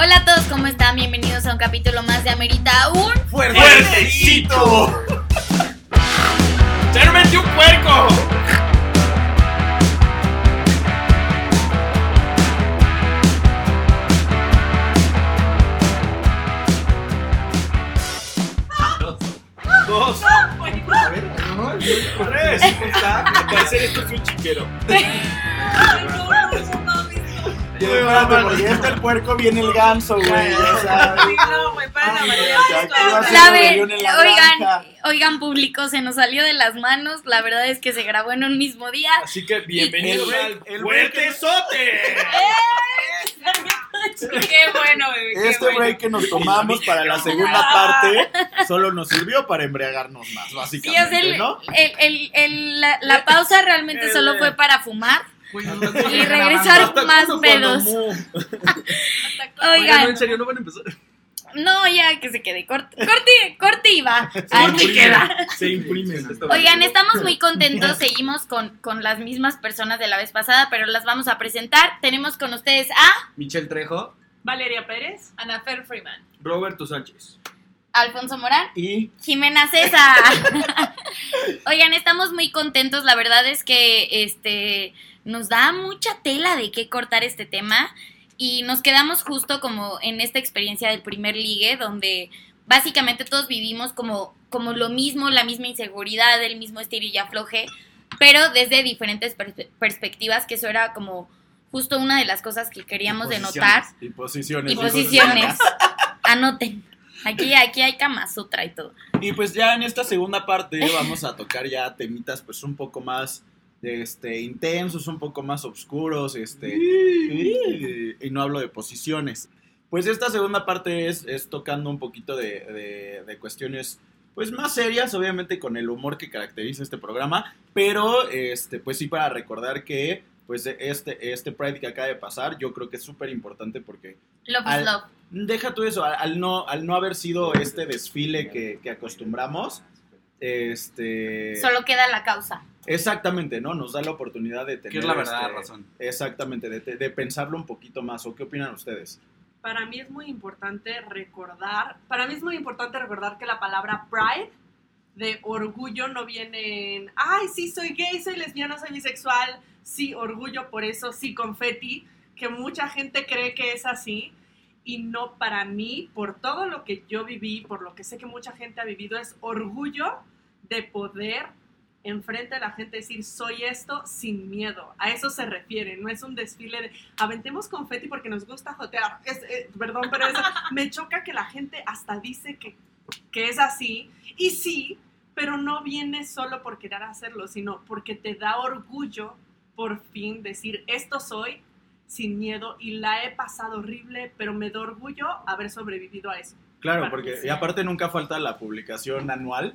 Hola a todos, ¿cómo están? Bienvenidos a un capítulo más de Amerita un ¡Fuertecito! ¡Se le metió un puerco! Dos. A ver, no, Tres. Al parecer esto es un chiquero. Porque ya está el puerco, viene el ganso, güey. oigan, oigan público, se nos salió de las manos. La verdad es que se grabó en un mismo día. Así que bienvenidos El al el Fuertezote. Qué bueno, bebé. qué Este bueno. break que nos tomamos para la segunda parte solo nos sirvió para embriagarnos más, Sí, básicamente, o sea, el- ¿no? el- el- el- la, la pausa realmente El- solo fue para fumar Y regresar más pedos. Oigan, en serio, no van a empezar. no, ya que se quede corte, corte, corte y va. Así queda. Se imprimen. Oigan, estamos muy contentos, seguimos con, con las mismas personas de la vez pasada, pero las vamos a presentar. Tenemos con ustedes a Michelle Trejo. Valeria Pérez, Ana Fer Freeman. Roberto Sánchez. Alfonso Morán, Y Jimena César. Oigan, estamos muy contentos, la verdad es que este nos da mucha tela de qué cortar este tema y nos quedamos justo como en esta experiencia del primer ligue donde básicamente todos vivimos como como lo mismo, la misma inseguridad, el mismo estilo y afloje, pero desde diferentes perspe- perspectivas, que eso era como justo una de las cosas que queríamos denotar. y posiciones. Y posiciones. Anoten. Aquí, aquí hay Kama Sutra y todo. Y pues ya en esta segunda parte vamos a tocar ya temitas pues un poco más este intensos, un poco más oscuros, este y no hablo de posiciones. Pues esta segunda parte es, es tocando un poquito de, de- de cuestiones pues más serias, obviamente con el humor que caracteriza este programa, pero este pues sí para recordar que pues este, este Pride que acaba de pasar, yo creo que es súper importante porque Love is Al- love. Deja tú eso, al, al no, al no haber sido este desfile que, que acostumbramos, este... Solo queda la causa. Exactamente, ¿no? Nos da la oportunidad de tener... Que es la verdad, este, razón. Exactamente, de, de pensarlo un poquito más. ¿O qué opinan ustedes? Para mí es muy importante recordar, para mí es muy importante recordar que la palabra pride de orgullo no viene en, ay, sí, soy gay, soy lesbiana, soy bisexual, sí, orgullo por eso, sí, confeti, que mucha gente cree que es así. Y no para mí, por todo lo que yo viví, por lo que sé que mucha gente ha vivido, es orgullo de poder enfrente a la gente decir soy esto sin miedo. A eso se refiere, no es un desfile de aventemos confeti porque nos gusta jotear. Es, eh, perdón, pero eso, me choca que la gente hasta dice que, que es así. Y sí, pero no viene solo por querer hacerlo, sino porque te da orgullo por fin decir esto soy sin miedo y la he pasado horrible, pero me da orgullo haber sobrevivido a eso. Claro, porque que y aparte nunca falta la publicación anual,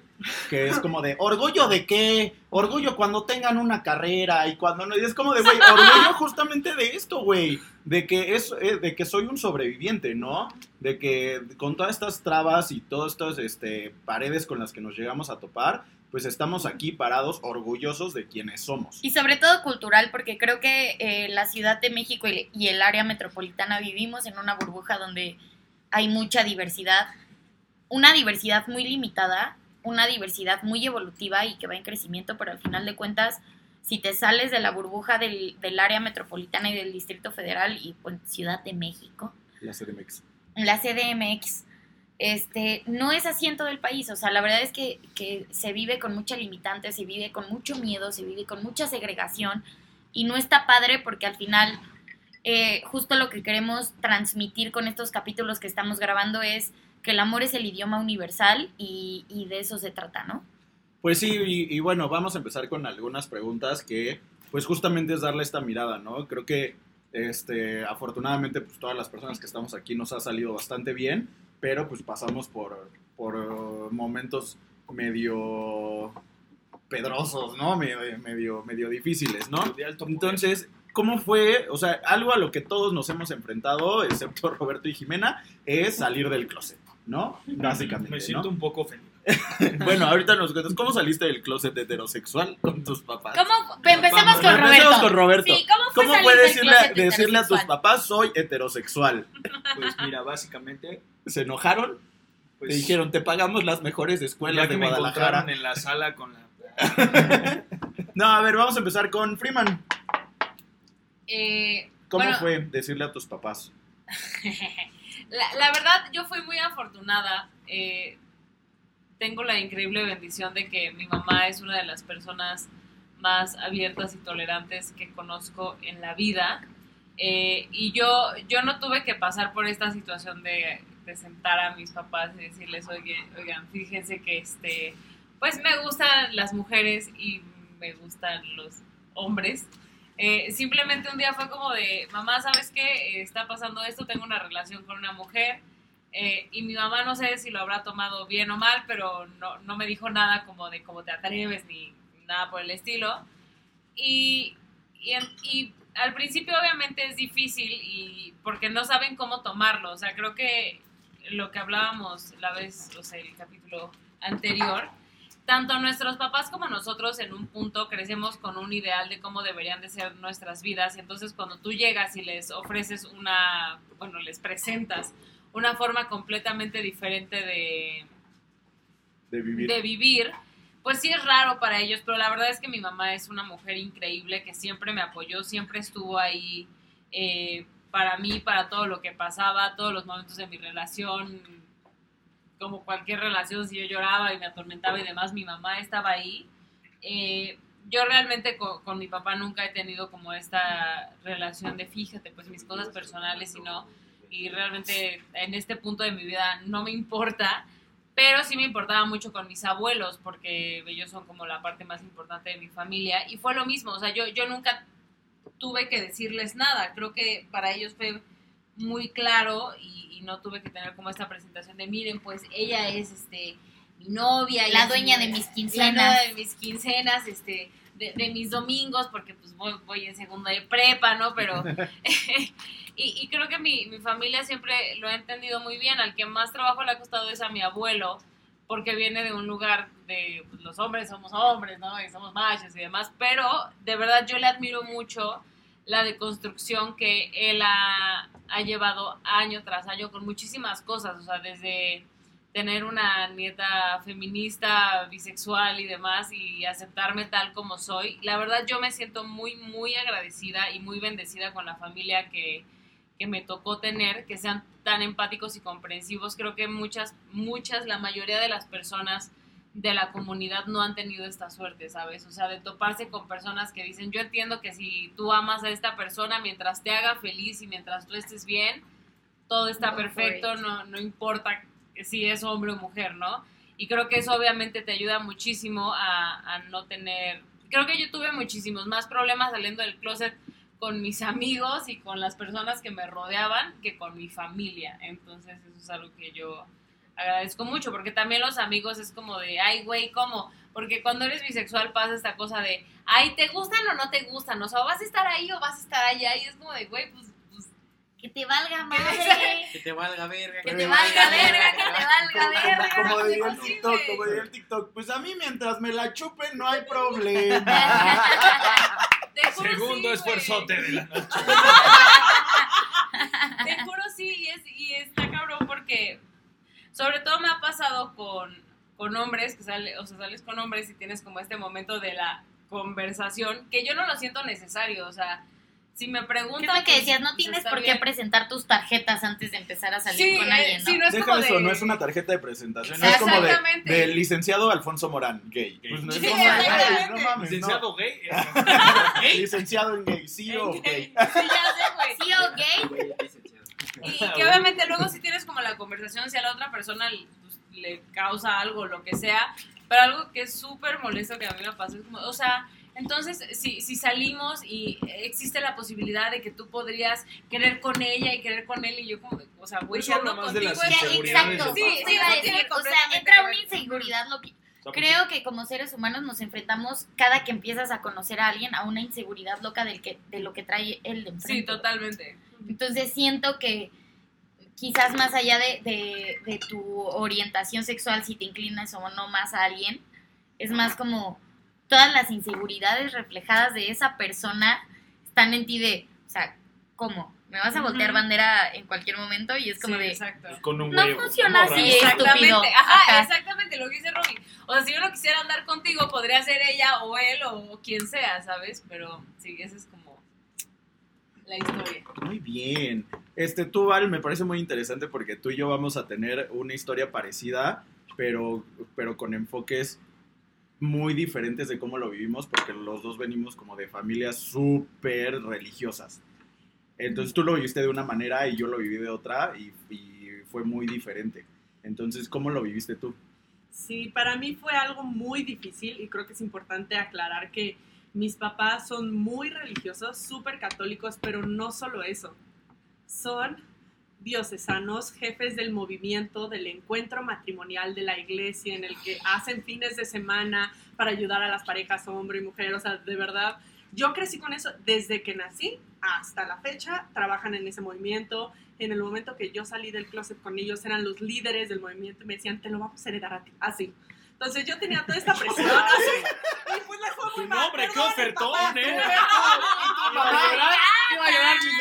que es como de, ¿orgullo de qué? Orgullo cuando tengan una carrera y cuando no... Y es como de, güey, orgullo justamente de esto, güey, de que es, eh, de que soy un sobreviviente, ¿no? De que con todas estas trabas y todas estas este, paredes con las que nos llegamos a topar, pues estamos aquí parados orgullosos de quienes somos. Y sobre todo cultural, porque creo que eh, la Ciudad de México y, y el área metropolitana vivimos en una burbuja donde hay mucha diversidad, una diversidad muy limitada, una diversidad muy evolutiva y que va en crecimiento, pero al final de cuentas, si te sales de la burbuja del, del área metropolitana y del Distrito Federal y pues, Ciudad de México, La CDMX. la CDMX, este, no es así en todo el país. O sea, la verdad es que, que se vive con mucha limitante, se vive con mucho miedo, se vive con mucha segregación y no está padre porque al final eh, justo lo que queremos transmitir con estos capítulos que estamos grabando es que el amor es el idioma universal y, y de eso se trata, ¿no? Pues sí, y, y bueno, vamos a empezar con algunas preguntas que, pues justamente es darle esta mirada, ¿no? Creo que, este, afortunadamente, pues todas las personas que estamos aquí nos ha salido bastante bien, pero pues pasamos por, por momentos medio pedrosos, ¿no? Medio, medio, medio difíciles, ¿no? De alto poder. Entonces, ¿cómo fue? O sea, algo a lo que todos nos hemos enfrentado, excepto Roberto y Jimena, es salir del closet, ¿no? Básicamente, Me ¿no? siento un poco ofendido. bueno, ahorita nos cuentas, ¿cómo saliste del closet heterosexual con tus papás? ¿Cómo? Empecemos con Roberto. Empecemos con Roberto. Sí, ¿cómo fue ¿Cómo salir fue del decirle, a tus papás, soy heterosexual? Pues mira, básicamente, ¿Se enojaron? pues, Te dijeron, te pagamos las mejores escuelas ya que de me Guadalajara. encontraron en la sala con la... No, a ver, vamos a empezar con Freeman. Eh, ¿Cómo bueno, fue decirle a tus papás? la, la verdad, yo fui muy afortunada. eh, tengo la increíble bendición de que mi mamá es una de las personas más abiertas y tolerantes que conozco en la vida. Eh, y yo, yo no tuve que pasar por esta situación de, de sentar a mis papás y decirles, oye, oigan, fíjense que este, pues me gustan las mujeres y me gustan los hombres. Eh, simplemente un día fue como de, mamá, ¿sabes qué? Está pasando esto, tengo una relación con una mujer. eh, y mi mamá no sé si lo habrá tomado bien o mal, pero no, no me dijo nada como de cómo te atreves ni nada por el estilo. Y, y, y al principio obviamente es difícil y porque no saben cómo tomarlo. O sea, creo que lo que hablábamos la vez, o sea, el capítulo anterior, tanto nuestros papás como nosotros en un punto crecemos con un ideal de cómo deberían de ser nuestras vidas y entonces cuando tú llegas y les ofreces una, bueno, les presentas una forma completamente diferente de, De vivir. de vivir, pues sí es raro para ellos, pero la verdad es que mi mamá es una mujer increíble que siempre me apoyó, siempre estuvo ahí eh, para mí, para todo lo que pasaba, todos los momentos de mi relación, como cualquier relación, si yo lloraba y me atormentaba y demás, mi mamá estaba ahí. Eh, yo realmente con, con mi papá nunca he tenido como esta relación de fíjate, pues mis cosas personales y no, y realmente en este punto de mi vida no me importa, pero sí me importaba mucho con mis abuelos porque ellos son como la parte más importante de mi familia y fue lo mismo, o sea, yo, yo nunca tuve que decirles nada, creo que para ellos fue muy claro y, y no tuve que tener como esta presentación de miren, pues ella es este mi novia, La dueña mi- de mis la quincenas. dueña de mis quincenas, este, de, de mis domingos, porque pues voy, voy en segunda de prepa, ¿no? Pero, y, y creo que mi, mi familia siempre lo ha entendido muy bien, al que más trabajo le ha costado es a mi abuelo, porque viene de un lugar de, pues, los hombres somos hombres, ¿no? Y somos machos y demás, pero de verdad yo le admiro mucho la deconstrucción que él ha, ha llevado año tras año con muchísimas cosas, o sea, desde tener una nieta feminista, bisexual y demás y aceptarme tal como soy. La verdad yo me siento muy, muy agradecida y muy bendecida con la familia que, que me tocó tener, que sean tan empáticos y comprensivos. Creo que muchas, muchas, la mayoría de las personas de la comunidad no han tenido esta suerte, ¿sabes? O sea, de toparse con personas que dicen, yo entiendo que si tú amas a esta persona mientras te haga feliz y mientras tú estés bien, todo está perfecto, it. no, no importa si es hombre o mujer, ¿no? Y creo que eso obviamente te ayuda muchísimo a, a no tener... Creo que yo tuve muchísimos más problemas saliendo del closet con mis amigos y con las personas que me rodeaban que con mi familia. Entonces eso es algo que yo agradezco mucho, porque también los amigos es como de, ay, güey, ¿cómo? Porque cuando eres bisexual pasa esta cosa de, ay, ¿te gustan o no te gustan? O sea, ¿vas a estar ahí o vas a estar allá? Y es como de, güey, pues, pues Que te valga madre. Que te valga verga. Que te valga verga, que te valga verga. Como diría el Sí, TikTok, como diría el TikTok, pues a mí mientras me la chupen no hay problema. te juro sí, Segundo güey. esfuerzote de la noche. Te juro sí, y, es, y está cabrón porque sobre todo me ha pasado con, con hombres, que sale, o sea, sales con hombres y tienes como este momento de la conversación, que yo no lo siento necesario, o sea, si me ¿Qué preguntan... es lo que decías? No tienes por qué bien. presentar tus tarjetas antes de empezar a salir Sí, con eh, alguien, ¿no? sí, no es Deja como eso, de... no es una tarjeta de presentación, es como de, licenciado Alfonso Morán, gay. Pues no es Sí, como de, exactamente. "Ay, no mames, no". Licenciado gay. Licenciado en gay, sí o gay. Sí, ya sé, güey. ¿Sí o gay? Y, y que obviamente luego si tienes como la conversación, si a la otra persona pues, le causa algo, lo que sea, pero algo que es súper molesto que a mí me pasa es como, o sea, entonces si, si salimos y existe la posibilidad de que tú podrías querer con ella y querer con él y yo como, o sea, Eso si ando contigo exacto. Sí, Sí, sí, iba a decir, o sea, entra una inseguridad. Lo que, creo que como seres humanos nos enfrentamos cada que empiezas a conocer a alguien a una inseguridad loca del que, de lo que trae él de enfrente. Sí, totalmente. Entonces siento que quizás más allá de, de, de tu orientación sexual, si te inclinas o no más a alguien, es más como todas las inseguridades reflejadas de esa persona están en ti de, o sea, ¿cómo? ¿Me vas a voltear Ujú. bandera en cualquier momento? Y es como Sí, de, exacto. Con un No huevo. funciona así, Exactamente, estúpido. ajá, Ajá. exactamente lo que dice Robin. O sea, si yo no quisiera andar contigo, podría ser ella o él o quien sea, ¿sabes? Pero sí, esa es como la historia. Muy bien. Este, tú, Val, me parece muy interesante porque tú y yo vamos a tener una historia parecida, pero, pero con enfoques muy diferentes de cómo lo vivimos, porque los dos venimos como de familias súper religiosas. Entonces tú lo viviste de una manera y yo lo viví de otra y, y fue muy diferente. Entonces, ¿cómo lo viviste tú? Sí, para mí fue algo muy difícil y creo que es importante aclarar que mis papás son muy religiosos, súper católicos, pero no solo eso. Son diocesanos, jefes del movimiento, del encuentro matrimonial de la iglesia, en el que hacen fines de semana para ayudar a las parejas hombre y mujer. O sea, de verdad, yo crecí con eso desde que nací hasta la fecha. Trabajan en ese movimiento. En el momento que yo salí del closet con ellos, eran los líderes del movimiento y me decían, te lo vamos a heredar a ti. Así. Entonces yo tenía toda esta presión. así, y pues les fue muy Tu mal, nombre, qué ofertón. ¿eh? Iba a llorar, iba a llorar mi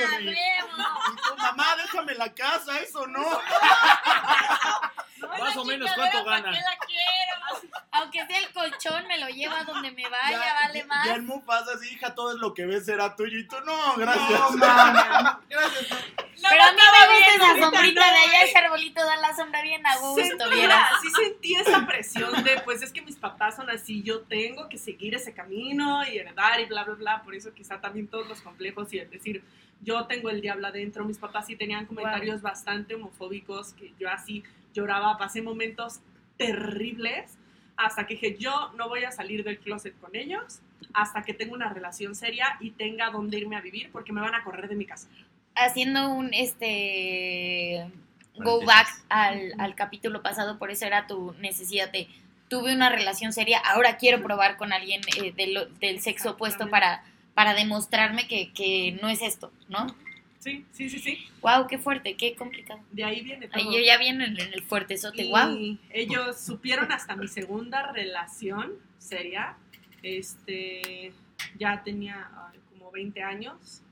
¡Ah! Y tu mamá, déjame la casa, eso no. Más o menos, ¿cuánto ¿para ganan? qué la quiero? Aunque sea el colchón, me lo lleva a donde me vaya, Ya- vale más. Ya en Mufasa, sí, hija, todo lo que ves será tuyo y tú no, gracias. No, mames. gracias. Pero a mí me gusta esa ahorita sombrita no, de allá, güey. ese arbolito da la sombra bien a gusto, vieras. sí sentí esa presión de, pues es que mis papás son así, yo tengo que seguir ese camino y heredar y bla, bla, bla. Por eso quizá también todos los complejos y el decir, yo tengo el diablo adentro. Mis papás sí tenían comentarios bastante homofóbicos que yo así lloraba, pasé momentos terribles hasta que dije, yo no voy a salir del closet con ellos hasta que tenga una relación seria y tenga dónde irme a vivir porque me van a correr de mi casa. Haciendo un, este, go back al, al capítulo pasado, por eso era tu necesidad de, tuve una relación seria, ahora quiero probar con alguien eh, del, del sexo opuesto para, para demostrarme que, que no es esto, ¿no? Sí, sí, sí, sí. Wow, qué fuerte, qué complicado. De ahí viene todo. Yo ya viene en el fuertezote, Y wow. ellos supieron hasta mi segunda relación seria. Este, ya tenía ay, como 20 años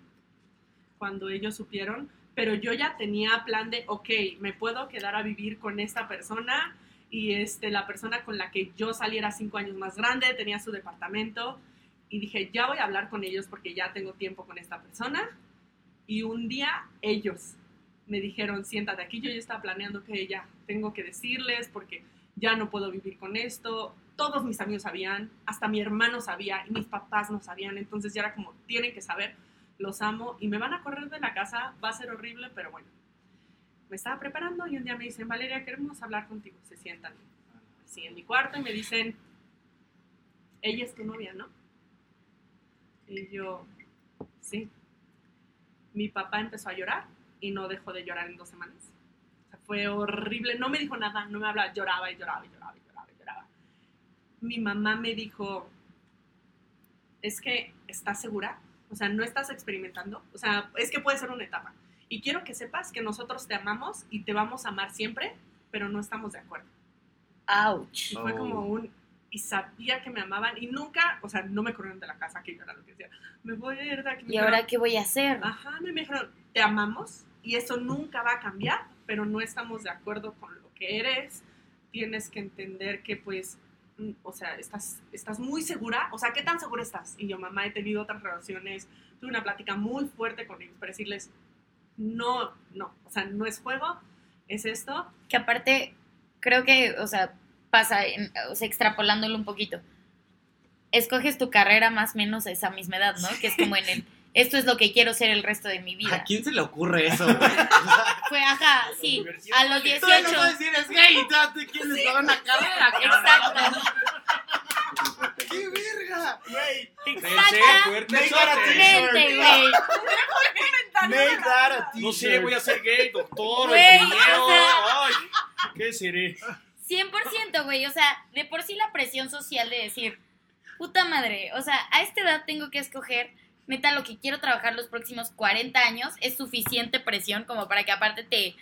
cuando ellos supieron, pero yo ya tenía plan de, ok, me puedo quedar a vivir con esta persona y este, la persona con la que yo saliera cinco años más grande tenía su departamento y dije, ya voy a hablar con ellos porque ya tengo tiempo con esta persona. Y un día ellos me dijeron, siéntate aquí, yo ya estaba planeando que ya tengo que decirles porque ya no puedo vivir con esto. Todos mis amigos sabían, hasta mi hermano sabía y mis papás no sabían, entonces ya era como, tienen que saber, los amo y me van a correr de la casa, va a ser horrible, pero bueno. Me estaba preparando y un día me dicen, Valeria, queremos hablar contigo, se sientan. Sí, en mi cuarto y me dicen, ella es tu novia, ¿no? Y yo, sí. Mi papá empezó a llorar y no dejó de llorar en dos semanas. O sea, fue horrible. No me dijo nada, no me hablaba, lloraba y lloraba y lloraba y lloraba y lloraba. Mi mamá me dijo, es que estás segura, o sea, no estás experimentando, o sea, es que puede ser una etapa. Y quiero que sepas que nosotros te amamos y te vamos a amar siempre, pero no estamos de acuerdo. Ouch. Y fue Oh. como un, y sabía que me amaban y nunca, o sea, no me corrieron de la casa, que yo era lo que decía, me voy a ir de aquí. ¿Y ahora qué voy a hacer? Ajá, me dijeron, te amamos y eso nunca va a cambiar, pero no estamos de acuerdo con lo que eres. Tienes que entender que pues, mm, o sea, estás, estás muy segura. O sea, ¿qué tan segura estás? Y yo, mamá, he tenido otras relaciones, tuve una plática muy fuerte con ellos para decirles, no, no, o sea, no es juego, es esto. Que aparte, creo que, o sea, pasa, en- o sea, extrapolándolo un poquito. Escoges tu carrera más o menos a esa misma edad, ¿no? Que es como en el, esto es lo que quiero ser el resto de mi ¿A vida. quién se le ocurre eso, güey? Fue, ajá, sí, a los Tú 18. no puedes decir es gay te quieres dar una carrera. Exacto, ¡Qué verga! Güey, exactamente, Make that a t-shirt. güey. Make that a No sé, t-shirt. voy a ser gay, doctor, ingeniero. Ay, ¿qué seré? 100%, güey. O sea, de por sí la presión social de decir, puta madre, o sea, a esta edad tengo que escoger, neta, lo que quiero trabajar los próximos 40 años, es suficiente presión como para que aparte te,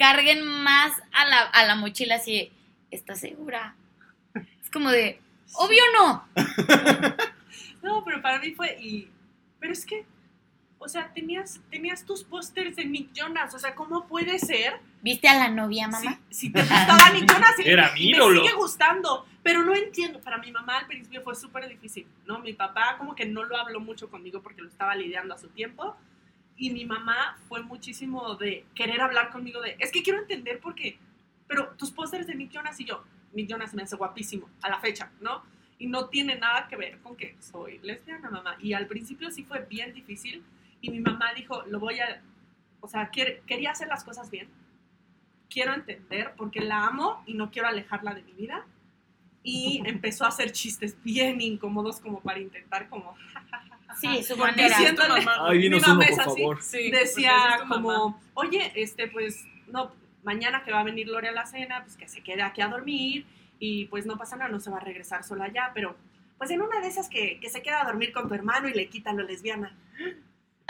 carguen más a la, a la mochila así, de, ¿estás segura? Es como de, obvio no. No, pero para mí fue y pero es que o sea, tenías tenías tus pósters de Nick Jonas, o sea, ¿cómo puede ser? ¿Viste a la novia, mamá? Si, si te gustaba Nick Jonas y, Era y mi me ídolo. sigue gustando, pero no entiendo, para mi mamá al principio fue súper difícil, ¿no? Mi papá como que no lo habló mucho conmigo porque lo estaba lidiando a su tiempo y mi mamá fue muchísimo de querer hablar conmigo de, es que quiero entender por qué, pero tus pósters de Nick Jonas y yo, Nick Jonas me hace guapísimo a la fecha, ¿no? Y no tiene nada que ver con que soy lesbiana, mamá. Y al principio sí fue bien difícil y mi mamá dijo, lo voy a, o sea, quiere- quería hacer las cosas bien. Quiero entender porque la amo y no quiero alejarla de mi vida. Y empezó a hacer chistes bien incómodos como para intentar como... Sí, su Porque manera. Ay, mi dinos mamá uno, es por así. favor. Sí, decía como, oye, este, pues, no, mañana que va a venir Lore a la cena, pues que se quede aquí a dormir y pues no pasa nada, no se va a regresar sola ya, pero pues en una de esas que, que se queda a dormir con tu hermano y le quita lo lesbiana.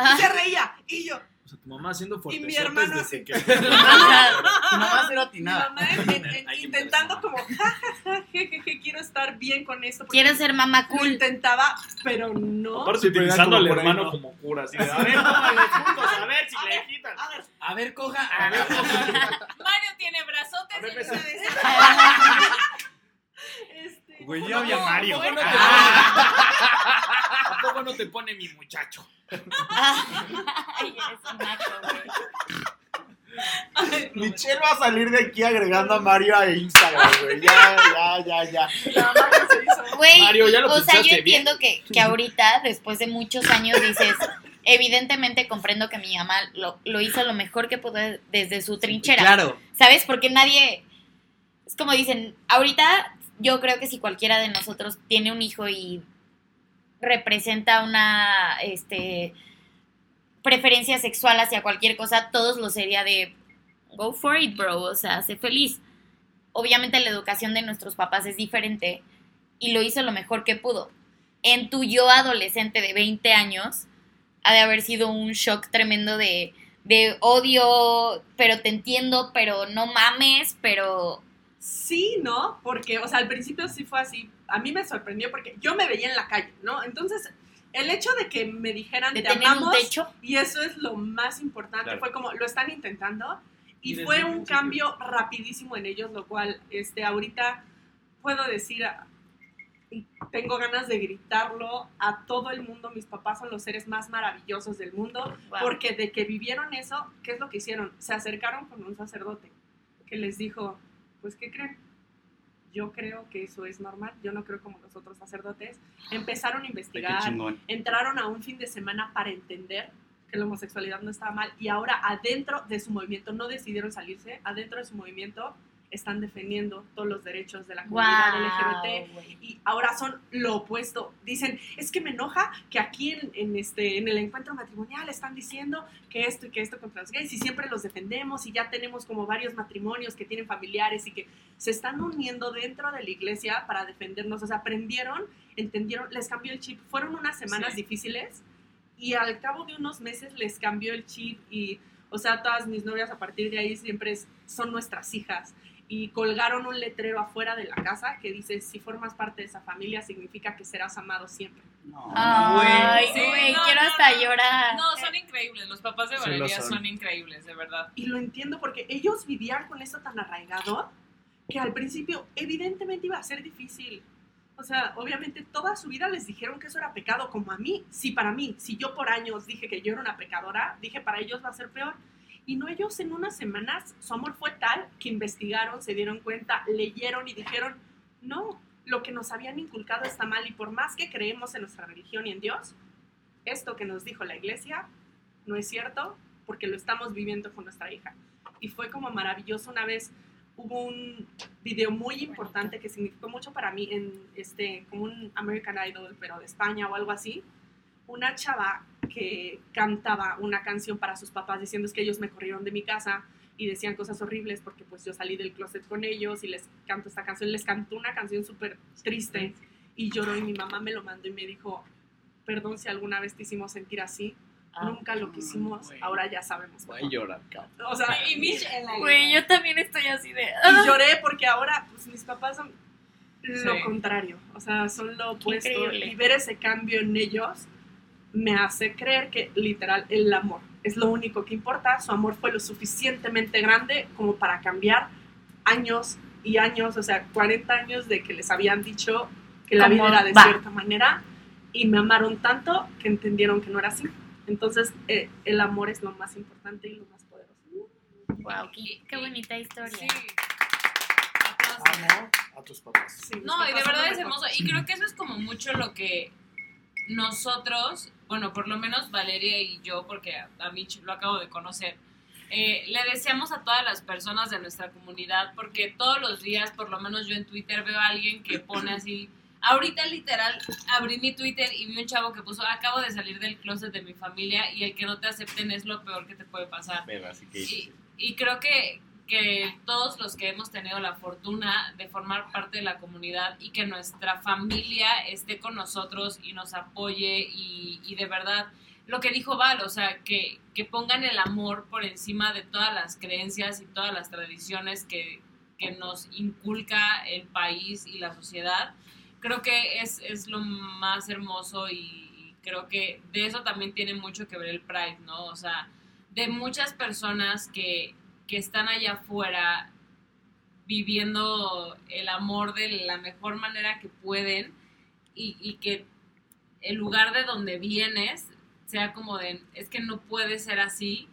Ah, Y se reía, y yo, O sea, tu mamá haciendo Y mi hermano desde así. que... Tu mamá cero mi atinada. mamá en- en- intentando como, quiero estar bien con esto. quiero ser mamá Lo cool. intentaba, pero no. Aparte, utilizando al hermano ¿no? como cura, así de, a ver, pónganlos juntos, a ver si le quitan. A ver, coja. A ver, Mario tiene brazotes A ver, y besa. una de esas- Este, Güey, yo había Mario. ¿A poco no te- ¿A poco no te pone mi muchacho? Ay, eres un naco, güey. Michelle va a salir de aquí agregando a Mario a Instagram, güey. Ya, ya, ya, ya. la mamá que se hizo. Güey, Mario, ya lo o sea, yo pensaste bien. entiendo que, que ahorita, después de muchos años, dices, evidentemente comprendo que mi mamá lo, lo hizo lo mejor que pudo desde su trinchera. Claro. ¿Sabes? Porque nadie, es como dicen, ahorita yo creo que si cualquiera de nosotros tiene un hijo y representa una, este, preferencia sexual hacia cualquier cosa, todos lo sería de, go for it, bro, o sea, sé feliz. Obviamente la educación de nuestros papás es diferente y lo hizo lo mejor que pudo. En tu yo adolescente de 20 años, ha de haber sido un shock tremendo de, de odio, pero te entiendo, pero no mames, pero... Sí, ¿no? Porque, o sea, al principio sí fue así. A mí me sorprendió porque yo me veía en la calle, ¿no? Entonces, el hecho de que me dijeran De te tener amamos, un techo. y eso es lo más importante, Claro. fue como, lo están intentando, y fue un principio. cambio rapidísimo en ellos, lo cual, este, ahorita puedo decir, tengo ganas de gritarlo a todo el mundo, mis papás son los seres más maravillosos del mundo, Wow. porque de que vivieron eso, ¿qué es lo que hicieron? Se acercaron con un sacerdote que les dijo, pues, ¿qué creen? Yo creo que eso es normal, yo no creo como los otros sacerdotes. Empezaron a investigar, entraron a un fin de semana para entender que la homosexualidad no estaba mal y ahora adentro de su movimiento, no decidieron salirse, adentro de su movimiento están defendiendo todos los derechos de la comunidad LGBT Wow, güey. y ahora son lo opuesto. Dicen, es que me enoja que aquí en, en este, en el encuentro matrimonial están diciendo que esto y que esto contra los gays y siempre los defendemos y ya tenemos como varios matrimonios que tienen familiares y que se están uniendo dentro de la iglesia para defendernos. O sea, aprendieron, entendieron, les cambió el chip. Fueron unas semanas Sí. difíciles y al cabo de unos meses les cambió el chip y, o sea, todas mis novias a partir de ahí siempre son nuestras hijas y colgaron un letrero afuera de la casa que dice, si formas parte de esa familia significa que serás amado siempre. Ay, Sí, güey, no, quiero no, hasta no. llorar. No, son increíbles. Los papás de Sí, Valeria son. son increíbles, de verdad. Y lo entiendo porque ellos vivían con esto tan arraigado que al principio evidentemente iba a ser difícil. O sea, obviamente toda su vida les dijeron que eso era pecado, como a mí. Sí, para mí. Si yo por años dije que yo era una pecadora, dije para ellos va a ser peor. Y no ellos en unas semanas, su amor fue tal que investigaron, se dieron cuenta, leyeron y dijeron, no, lo que nos habían inculcado está mal y por más que creemos en nuestra religión y en Dios, esto que nos dijo la iglesia no es cierto porque lo estamos viviendo con nuestra hija. Y fue como maravilloso una vez hubo un video muy importante que significó mucho para mí en este como un American Idol pero de España o algo así. Una chava que cantaba una canción para sus papás diciendo es que ellos me corrieron de mi casa y decían cosas horribles porque pues yo salí del closet con ellos y les canto esta canción, les cantó una canción súper triste y lloró y mi mamá me lo mandó y me dijo, perdón si alguna vez te hicimos sentir así, Ah, Nunca lo quisimos, ahora ya sabemos. Voy a llorar, cabrón. O sea, Y Güey, yo también estoy así de. y lloré porque ahora pues mis papás son lo Sí. contrario, o sea, son lo opuesto increíble. y ver ese cambio en ellos me hace creer que literal el amor es lo único que importa, su amor fue lo suficientemente grande como para cambiar años y años, o sea, 40 años de que les habían dicho que la vida ¿Cómo era de va? cierta manera y me amaron tanto que entendieron que no era así. Entonces, eh, el amor es lo más importante y lo más poderoso. Wow, qué, qué bonita historia. Sí. Amo a tus papás. Sí, No, y de verdad es hermoso. Y creo que eso es como mucho lo que nosotros, bueno, por lo menos Valeria y yo, porque a, a Mitch lo acabo de conocer, eh, le deseamos a todas las personas de nuestra comunidad, porque todos los días, por lo menos yo en Twitter, veo a alguien que pone así. Ahorita literal abrí mi Twitter y vi un chavo que puso, acabo de salir del closet de mi familia y el que no te acepten es lo peor que te puede pasar. Así que Y, y creo que, que todos los que hemos tenido la fortuna de formar parte de la comunidad y que nuestra familia esté con nosotros y nos apoye y, de verdad, lo que dijo Val, o sea, que, que pongan el amor por encima de todas las creencias y todas las tradiciones que, que nos inculca el país y la sociedad, creo que es, es lo más hermoso y creo que de eso también tiene mucho que ver el Pride, ¿no? O sea, de muchas personas que, que están allá afuera viviendo el amor de la mejor manera que pueden y, y que el lugar de donde vienes sea como de, es que no puede ser así.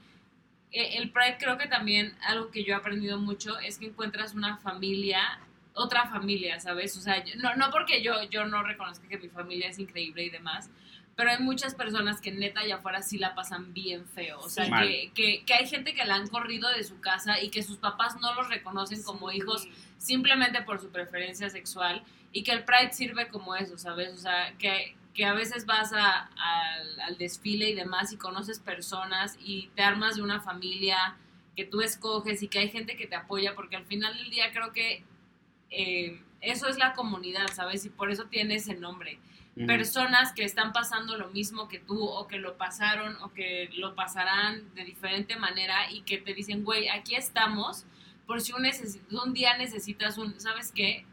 Eh, El Pride creo que también algo que yo he aprendido mucho es que encuentras una familia, otra familia, ¿sabes? O sea, no, no porque yo, yo no reconozca que mi familia es increíble y demás, pero hay muchas personas que neta allá afuera sí la pasan bien feo. O sea, Sí. que, que, que hay gente que la han corrido de su casa y que sus papás no los reconocen como hijos simplemente por su preferencia sexual y que el Pride sirve como eso, ¿sabes? O sea, que, que a veces vas a- al, al desfile y demás y conoces personas y te armas de una familia que tú escoges y que hay gente que te apoya porque al final del día creo que eh, eso es la comunidad, ¿sabes? Y por eso tiene ese nombre personas que están pasando lo mismo que tú o que lo pasaron o que lo pasarán de diferente manera y que te dicen, güey, aquí estamos por si un, un día necesitas un, ¿sabes qué?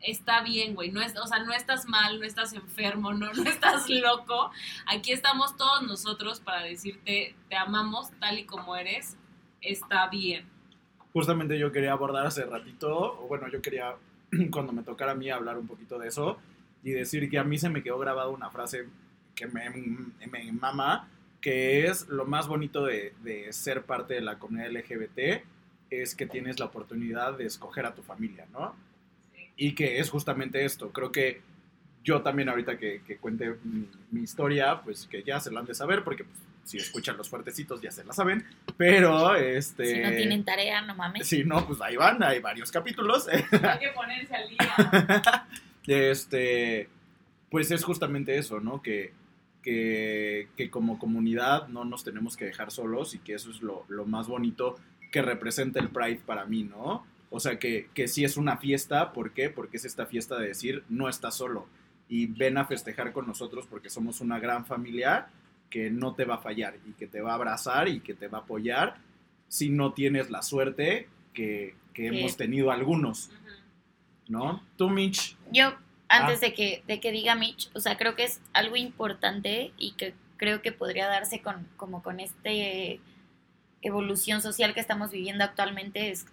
Está bien, güey, no es, o sea, no estás mal, no estás enfermo, no, no estás loco. Aquí estamos todos nosotros para decirte, te amamos tal y como eres, está bien. Justamente yo quería abordar hace ratito, o bueno, yo quería cuando me tocara a mí hablar un poquito de eso y decir que a mí se me quedó grabada una frase que me, me mama, que es lo más bonito de, de ser parte de la comunidad LGBT, es que tienes la oportunidad de escoger a tu familia, ¿no? Y que es justamente esto. Creo que yo también ahorita que, que cuente mi, mi historia, pues que ya se lo han de saber, porque pues, si escuchan los fuertecitos ya se la saben, pero este... Si no tienen tarea, no mames. Si no, pues ahí van, hay varios capítulos. Hay que ponerse al día. este, pues es justamente eso, ¿no? Que, que, que como comunidad no nos tenemos que dejar solos y que eso es lo, lo más bonito que representa el Pride para mí, ¿no? O sea, que, que sí es una fiesta, ¿por qué? Porque es esta fiesta de decir, no estás solo y ven a festejar con nosotros porque somos una gran familia que no te va a fallar y que te va a abrazar y que te va a apoyar si no tienes la suerte que, que Que- hemos tenido algunos, ¿no? Tú, Mitch, Yo, antes Ah. de, que, de que diga Mitch, o sea, creo que es algo importante y que creo que podría darse con, como con este evolución social que estamos viviendo actualmente, es,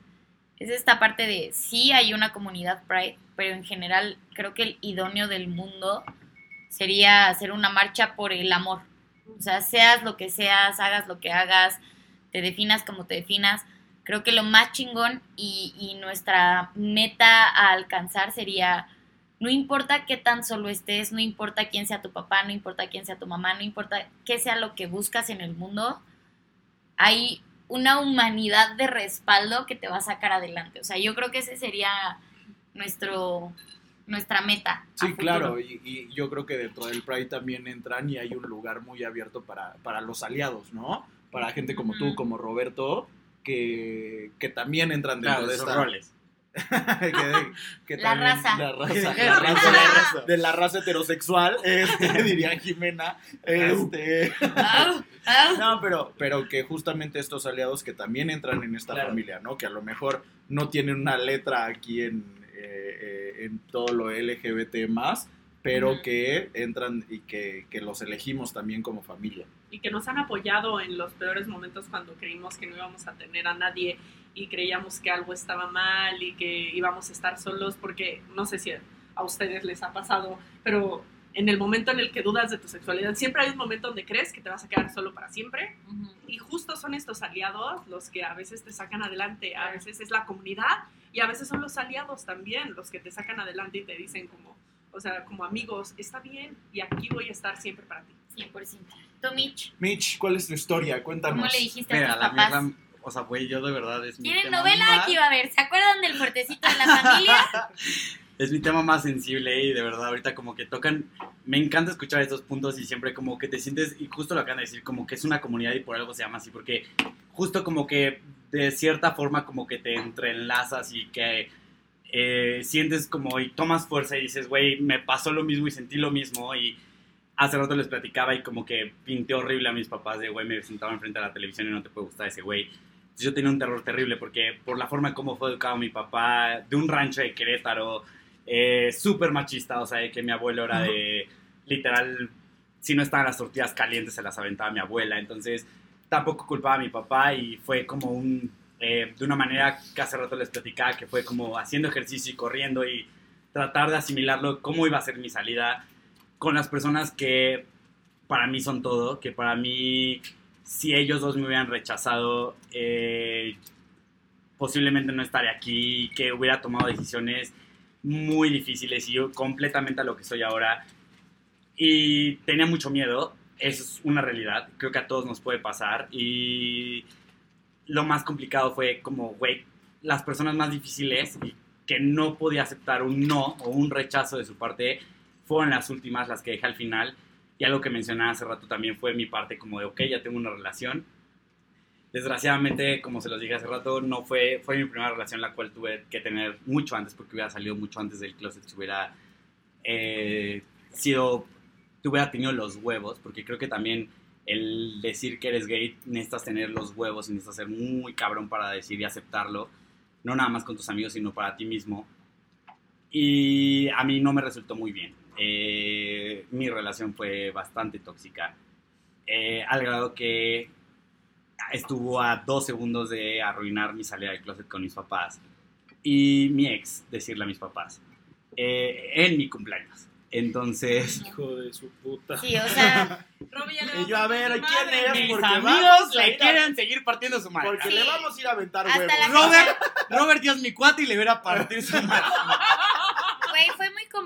es esta parte de, sí hay una comunidad Pride, pero en general creo que el idóneo del mundo sería hacer una marcha por el amor. O sea, seas lo que seas, hagas lo que hagas, te definas como te definas. Creo que lo más chingón y, y nuestra meta a alcanzar sería, no importa qué tan solo estés, no importa quién sea tu papá, no importa quién sea tu mamá, no importa qué sea lo que buscas en el mundo, hay una humanidad de respaldo que te va a sacar adelante. O sea, yo creo que ese sería nuestro, nuestra meta. Sí, claro, y, y yo creo que dentro del Pride también entran y hay un lugar muy abierto para, para los aliados, ¿no? Para gente como tú, como Roberto, que, que también entran dentro Claro, de esos esta... roles. que- que La también- raza. La raza. La la raza. De la raza heterosexual, este, diría Jimena. Este, no, pero, pero que justamente estos aliados que también entran en esta Claro. familia, ¿no? Que a lo mejor no tienen una letra aquí en, eh, eh, en todo lo LGBT más, pero que entran y que, que los elegimos también como familia. Y que nos han apoyado en los peores momentos cuando creímos que no íbamos a tener a nadie y creíamos que algo estaba mal y que íbamos a estar solos porque no sé si a ustedes les ha pasado, pero en el momento en el que dudas de tu sexualidad, siempre hay un momento donde crees que te vas a quedar solo para siempre Ujú. y justo son estos aliados los que a veces te sacan adelante, a veces es la comunidad y a veces son los aliados también los que te sacan adelante y te dicen como, o sea, como amigos, está bien y aquí voy a estar siempre para ti. 100%. Tú, Mitch, Mitch, ¿cuál es tu historia? Cuéntanos. ¿cómo le dijiste Mira, a tus la papás? mierda, o sea, güey, yo de verdad es mi ¿Tienen tema novela? más- Aquí va a ver. ¿Se acuerdan del fuertecito de la familia? es mi tema más sensible y de verdad ahorita como que tocan, me encanta escuchar estos puntos y siempre como que te sientes, y justo lo acaban de decir, como que es una comunidad y por algo se llama así, porque justo como que de cierta forma como que te entrelazas y que eh, sientes como y tomas fuerza y dices, güey, me pasó lo mismo y sentí lo mismo y hace rato les platicaba y como que pinté horrible a mis papás de, güey, me sentaba enfrente de la televisión y no te puede gustar ese güey. Entonces yo tenía un terror terrible porque por la forma como fue educado mi papá, de un rancho de Querétaro, eh, súper machista, o sea, que mi abuelo era de, literal, si no estaban las tortillas calientes se las aventaba mi abuela, entonces tampoco culpaba a mi papá y fue como un, eh, de una manera que hace rato les platicaba, que fue como haciendo ejercicio y corriendo y tratar de asimilarlo, cómo iba a ser mi salida con las personas que para mí son todo, que para mí, si ellos dos me hubieran rechazado, eh, posiblemente no estaría aquí, que hubiera tomado decisiones muy difíciles y yo completamente a lo que soy ahora. Y tenía mucho miedo, es una realidad, creo que a todos nos puede pasar. Y lo más complicado fue como, güey, las personas más difíciles que no podía aceptar un no o un rechazo de su parte fueron las últimas, las que dejé al final. Y algo que mencionaba hace rato también fue mi parte como de, ok, ya tengo una relación. Desgraciadamente, como se los dije hace rato, no fue, fue mi primera relación la cual tuve que tener mucho antes, porque hubiera salido mucho antes del closet, si hubiera eh, sido, te hubiera tenido los huevos, porque creo que también el decir que eres gay necesitas tener los huevos y necesitas ser muy cabrón para decir y aceptarlo, no nada más con tus amigos, sino para ti mismo. Y a mí no me resultó muy bien. Eh, mi relación fue bastante tóxica, eh, al grado que estuvo a dos segundos de arruinar mi salida del closet con mis papás y mi ex decirle a mis papás eh, en mi cumpleaños. Entonces, Hijo de su puta. Sí, o sea, Robbie ya le Y yo, a ver, ¿quién madre. es? mis Porque amigos le a- quieren seguir partiendo su madre. Porque Sí. le vamos a ir a aventar Hasta huevos. la- Robert, Robert Dios mi cuate y le hubiera partido su madre.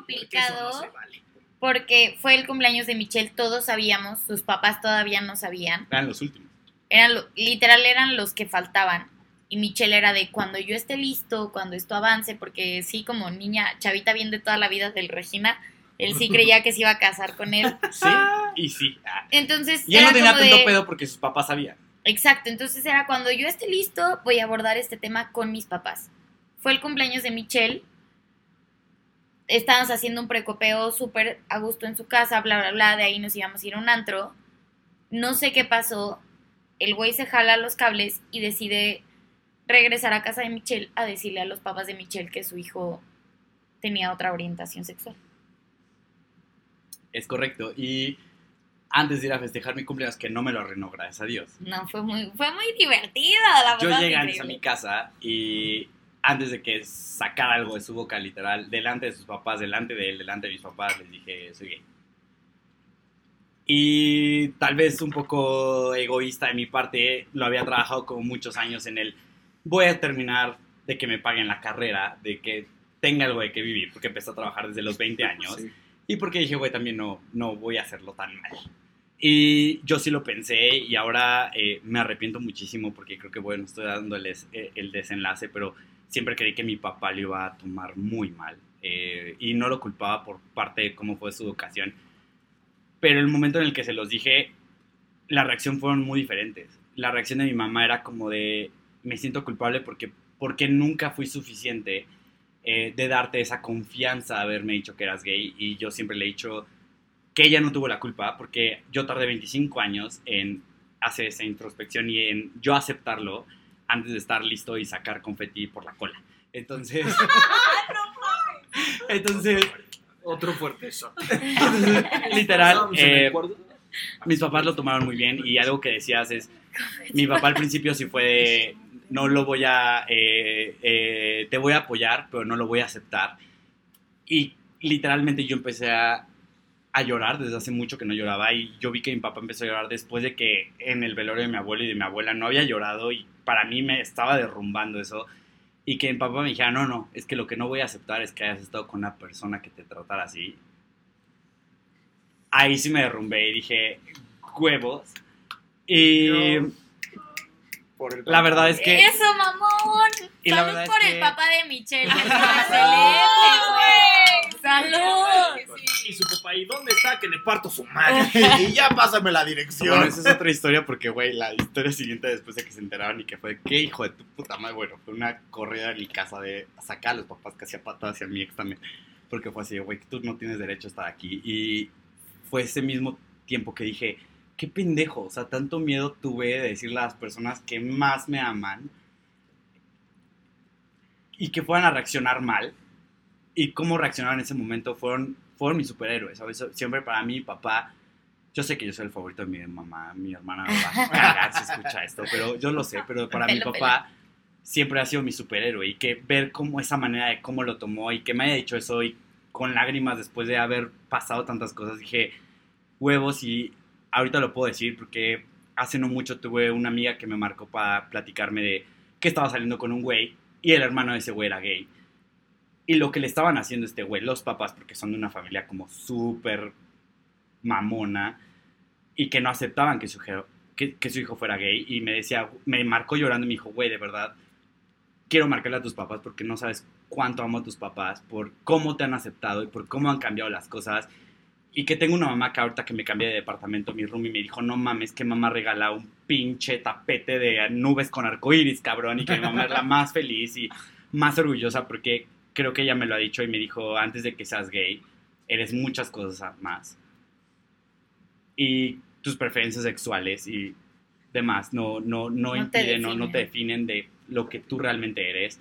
Porque no vale. fue el cumpleaños de Michelle, todos sabíamos, sus papás todavía no sabían. Eran los últimos. Eran literal eran los que faltaban. Y Michelle era de cuando yo esté listo, cuando esto avance, porque sí, como niña, chavita bien de toda la vida del Regina, él sí creía que se iba a casar con él. Sí y sí. Entonces, Y él no tenía tanto de- pedo porque sus papás sabían. Exacto, entonces era cuando yo esté listo, voy a abordar este tema con mis papás. Fue el cumpleaños de Michelle. Estábamos haciendo un precopeo súper a gusto en su casa, bla, bla, bla. De ahí nos íbamos a ir a un antro. No sé qué pasó. El güey se jala los cables y decide regresar a casa de Michelle a decirle a los papás de Michelle que su hijo tenía otra orientación sexual. Es correcto. Y antes de ir a festejar mi cumpleaños, que no me lo arruinó, gracias a Dios. No, fue muy, fue muy divertido, la Yo verdad. llegué antes a mi casa y antes de que sacara algo de su boca, literal, delante de sus papás, delante de él, delante de mis papás, les dije, soy gay. Y tal vez un poco egoísta de mi parte, lo había trabajado como muchos años en el, voy a terminar de que me paguen la carrera, de que tenga algo de que vivir, porque empecé a trabajar desde los 20 años. Sí. Y porque dije, güey, también no, no voy a hacerlo tan mal. Y yo sí lo pensé y ahora eh, me arrepiento muchísimo porque creo que, bueno, estoy dándoles eh, el desenlace, pero siempre creí que mi papá lo iba a tomar muy mal. eh, y no lo culpaba por parte de cómo fue su educación. Pero el momento en el que se los dije, la reacción fueron muy diferentes. La reacción de mi mamá era como de, me siento culpable porque porque nunca fui suficiente eh, de darte esa confianza de haberme dicho que eras gay y yo siempre le he dicho que ella no tuvo la culpa porque yo tardé 25 años en hacer esa introspección y en yo aceptarlo antes de estar listo y sacar confeti por la cola. Entonces, entonces, Otro fuerte. Entonces, literal, ¿Estamos en eh, mis papás lo tomaron muy bien y algo que decías es, mi papá al principio sí fue de, no lo voy a, eh, eh, te voy a apoyar, pero no lo voy a aceptar. Y literalmente yo empecé a, a llorar desde hace mucho que no lloraba y yo vi que mi papá empezó a llorar después de que en el velorio de mi abuelo y de mi abuela no había llorado y para mí me estaba derrumbando eso. Y que mi papá me dijera, no, no, es que lo que no voy a aceptar es que hayas estado con una persona que te tratara así. Ahí sí me derrumbé y dije, huevos. Y Por el la verdad es que... Eso, mamón. Y Salud es por el que- papá de Michelle. que es excelente, güey. Salud. Y su papá, ¿y dónde está? Que le parto su madre. y ya pásame la dirección. Bueno, esa es otra historia porque, güey, la historia siguiente después de que se enteraron y que fue, ¿qué hijo de tu puta madre? Bueno, fue una corrida en mi casa de sacar a los papás que hacía patadas hacia mi ex también. Porque fue así, de, güey, tú no tienes derecho a estar aquí. Y fue ese mismo tiempo que dije, qué pendejo, o sea, tanto miedo tuve de decirle a las personas que más me aman y que fueran a reaccionar mal. Y cómo reaccionaron en ese momento fueron, fueron mis superhéroes, ¿sabes? Siempre para mí, papá, yo sé que yo soy el favorito de mi mamá, mi hermana me va a cagar si escucha esto, pero yo lo sé, pero para mi Pelo, papá siempre ha sido mi superhéroe y que ver cómo esa manera de cómo lo tomó y que me haya dicho eso y con lágrimas después de haber pasado tantas cosas, dije, huevos y ahorita lo puedo decir porque hace no mucho tuve una amiga que me marcó para platicarme de que estaba saliendo con un güey y el hermano de ese güey era gay. Y lo que le estaban haciendo este güey, los papás, porque son de una familia como súper mamona y que no aceptaban que su, que, que su hijo fuera gay. Y me decía, me marcó llorando y me dijo, güey, de verdad, quiero marcarle a tus papás porque no sabes cuánto amo a tus papás, por cómo te han aceptado y por cómo han cambiado las cosas. Y que tengo una mamá que ahorita que me cambié de departamento, mi roomie me dijo, no mames, que mamá regala un pinche tapete de nubes con arcoíris, cabrón, y que mi mamá es la más feliz y más orgullosa porque creo que ella me lo ha dicho y me dijo, antes de que seas gay, eres muchas cosas más. Y tus preferencias sexuales y demás no, no, no, No te impiden o no definen. te definen de lo que tú realmente eres.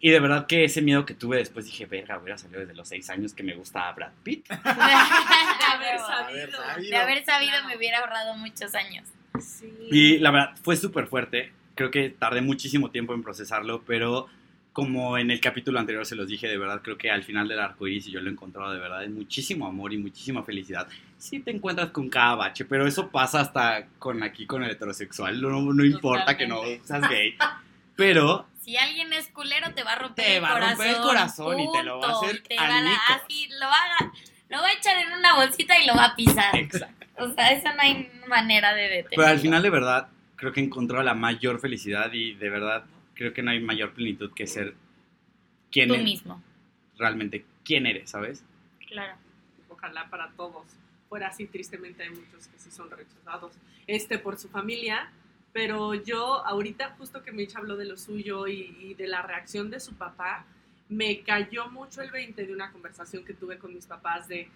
Y de verdad que ese miedo que tuve después dije, verga, hubiera salido desde los seis años que me gustaba Brad Pitt. De haber haber sabido. sabido. De haber sabido Claro. me hubiera ahorrado muchos años. Sí. Y la verdad, fue súper fuerte. Creo que tardé muchísimo tiempo en procesarlo, pero como en el capítulo anterior se los dije, de verdad, creo que al final del arco iris, y yo lo he encontrado de verdad, es muchísimo amor y muchísima felicidad. Sí te encuentras con cada bache, pero eso pasa hasta con aquí, con el heterosexual. No, no importa que no seas gay. Pero Si alguien es culero, te va a romper Te el va a corazón. romper el corazón y te lo va a punto. hacer te va a- así, lo va, a, lo va a echar en una bolsita y lo va a pisar. Exacto. O sea, eso no hay manera de detenerlo. Pero al final, de verdad, creo que encontró la mayor felicidad y de verdad creo que no hay mayor plenitud que ser quien Tú es- mismo. realmente quién eres, ¿sabes? Claro. Ojalá para todos fuera así, tristemente hay muchos que sí son rechazados este, por su familia, pero yo ahorita justo que Mitch habló de lo suyo y, y de la reacción de su papá, me cayó mucho el 20 de una conversación que tuve con mis papás de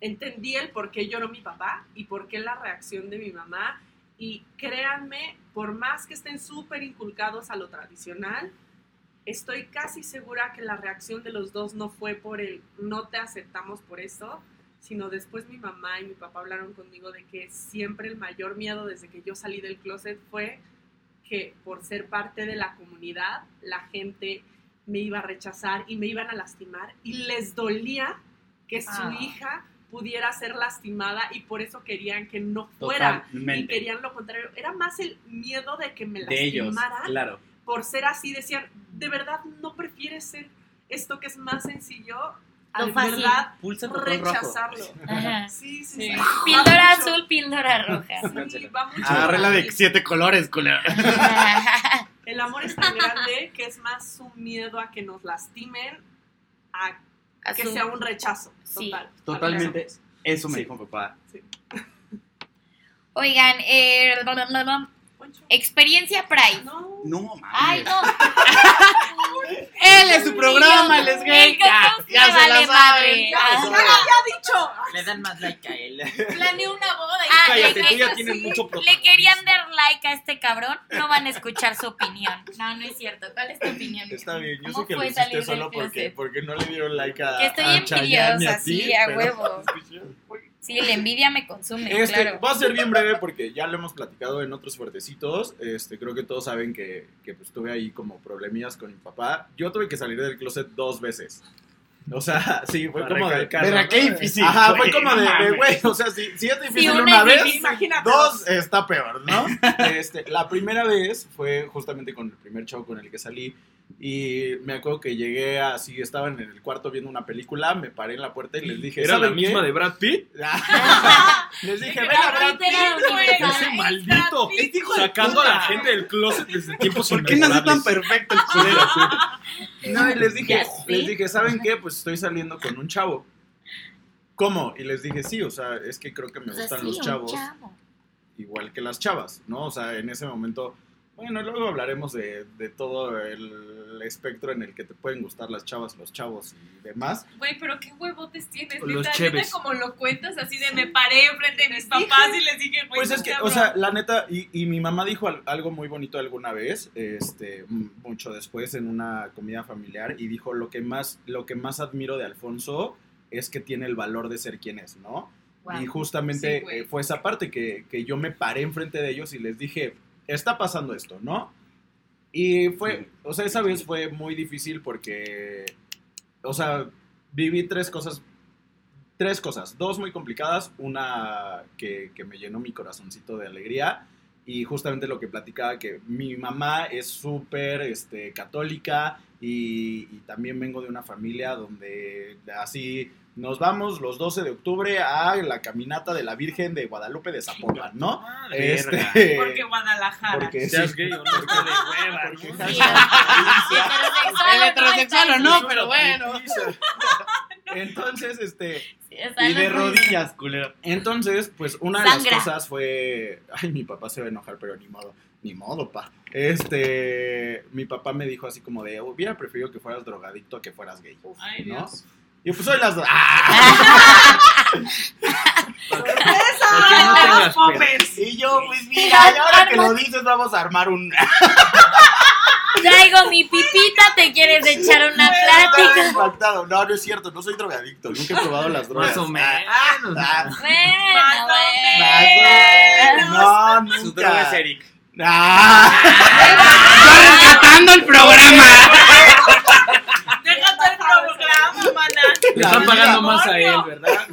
entendí el por qué lloró mi papá y por qué la reacción de mi mamá y créanme, por más que estén súper inculcados a lo tradicional, estoy casi segura que la reacción de los dos no fue por el no te aceptamos por eso, sino después mi mamá y mi papá hablaron conmigo de que siempre el mayor miedo desde que yo salí del closet fue que por ser parte de la comunidad la gente me iba a rechazar y me iban a lastimar y les dolía que su Ah. hija pudiera ser lastimada y por eso querían que no fuera y Totalmente. querían lo contrario. Era más el miedo de que me De ellos, lastimaran claro. por ser así. Decían, ¿de verdad no prefieres ser esto que es más sencillo? A Lo de fácil. verdad Pulsa rechazarlo. Ajá. Sí, sí, Sí. sí. Píldora mucho. azul, píldora roja. Sí, va mucho. Agárrela de siete colores, culera. El amor es tan grande que es más un miedo a que nos lastimen a que sea un rechazo. Sí. Total. Totalmente. Eso me Sí. dijo mi papá. Oigan, eh, Experiencia Pride. No. No, mames. Ay, no. Él es su programa, él es gay. Ya, ya se la vale saben. madre. Ya, Ah. ya ¡Ya se lo la- había dicho! Le dan más like a él. Planeé una boda y Ah, Cállate, le- tú ya le- tienes mucho Le protagonismo. querían dar like a este cabrón, no van a escuchar su opinión. No, no es cierto. ¿Cuál es tu opinión? Está bien, yo ¿Cómo sé que lo hiciste solo porque, porque no le dieron like a Que estoy envidiosa, sí, a huevo. Sí, la envidia me consume, Este, claro. Va a ser bien breve porque ya lo hemos platicado en otros fuertecitos. Este, creo que todos saben que, que pues, tuve ahí como problemillas con mi papá. Yo tuve que salir del closet dos veces. O sea, sí, fue Para como de... ¿no? qué difícil. Ajá, fue como de, güey, o sea, si, si es difícil una una es vez. Imagínate. dos está peor, ¿no? Este, la primera vez fue justamente con el primer chavo con el que salí y me acuerdo que llegué así, estaban en el cuarto viendo una película, me paré en la puerta y les dije, ¿Era la misma de Brad Pitt? les dije, ven a Brad Pitt, güey". universal. Ese maldito. Hijo de Sacando a la gente del closet desde tiempos ¿Por qué nació tan perfecto el culero? No, y les dije, les dije, ¿saben qué? Pues estoy saliendo con un chavo. ¿Cómo? Y les dije, sí, o sea, es que creo que me O sea, gustan sí, los un chavos chavo. igual que las chavas, ¿no? O sea, en ese momento, bueno, luego hablaremos de, de todo el espectro en el que te pueden gustar las chavas, los chavos y demás. Güey, pero qué huevotes tienes. Los Neta, cheves. neta, como lo cuentas así de me paré enfrente de mis papás y les dije, güey, Pues no es que, o sea, la neta, y, y mi mamá dijo al- algo muy bonito alguna vez, este, mucho después en una comida familiar, y dijo, lo que más, lo que más admiro de Alfonso es que tiene el valor de ser quien es, ¿no? Y justamente Sí, eh, fue esa parte que, que yo me paré enfrente de ellos y les dije, está pasando esto, ¿no? Y fue, o sea, esa vez fue muy difícil porque, o sea, viví tres cosas, tres cosas, dos muy complicadas, una que, que me llenó mi corazoncito de alegría y justamente lo que platicaba, que mi mamá es súper este, católica y, y también vengo de una familia donde así nos vamos los 12 de octubre a la caminata de la Virgen de Guadalupe de Zapopan, ¿no? Madre, Este, Porque Guadalajara. porque Seas sí, gay o no, está de hueva, porque ¿no? Sí, heterosexual, El heterosexual o no, pero bueno. Entonces, este, Y de rodillas, culero. entonces, pues una de Sangra. las cosas fue, ay, mi papá se va a enojar, pero ni modo, ni modo, pa. Este, mi papá me dijo así como de, hubiera preferido que fueras drogadicto a que fueras gay. Ay, ¿no? Dios. Y pues soy las dos. ¡Ah! Que no. Y yo, pues mira, y ahora que lo dices, vamos a armar un. Traigo mi pipita, te quieres echar una plática. impactado. No, no es cierto, no soy drogadicto, nunca he probado las drogas. Más o menos. Ah, Bueno, o bueno. No, nunca. Su droga es Eric. Ah. rescatando el programa! Déjate el programa, maná. Le están pagando más a él, ¿verdad?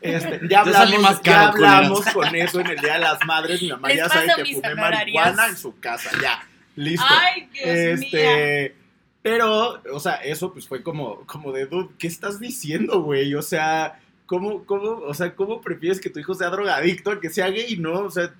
Este, ya hablamos, más ya caro, hablamos con eso en el Día de las Madres. Mi mamá Les ya sabe que fumé marihuana en su casa. Ya, listo. Ay, Dios mío. este, pero, o sea, eso pues fue como, como de, dude, ¿qué estás diciendo, güey? O sea, ¿cómo, cómo, o sea, ¿cómo prefieres que tu hijo sea drogadicto a que sea gay? No, o sea,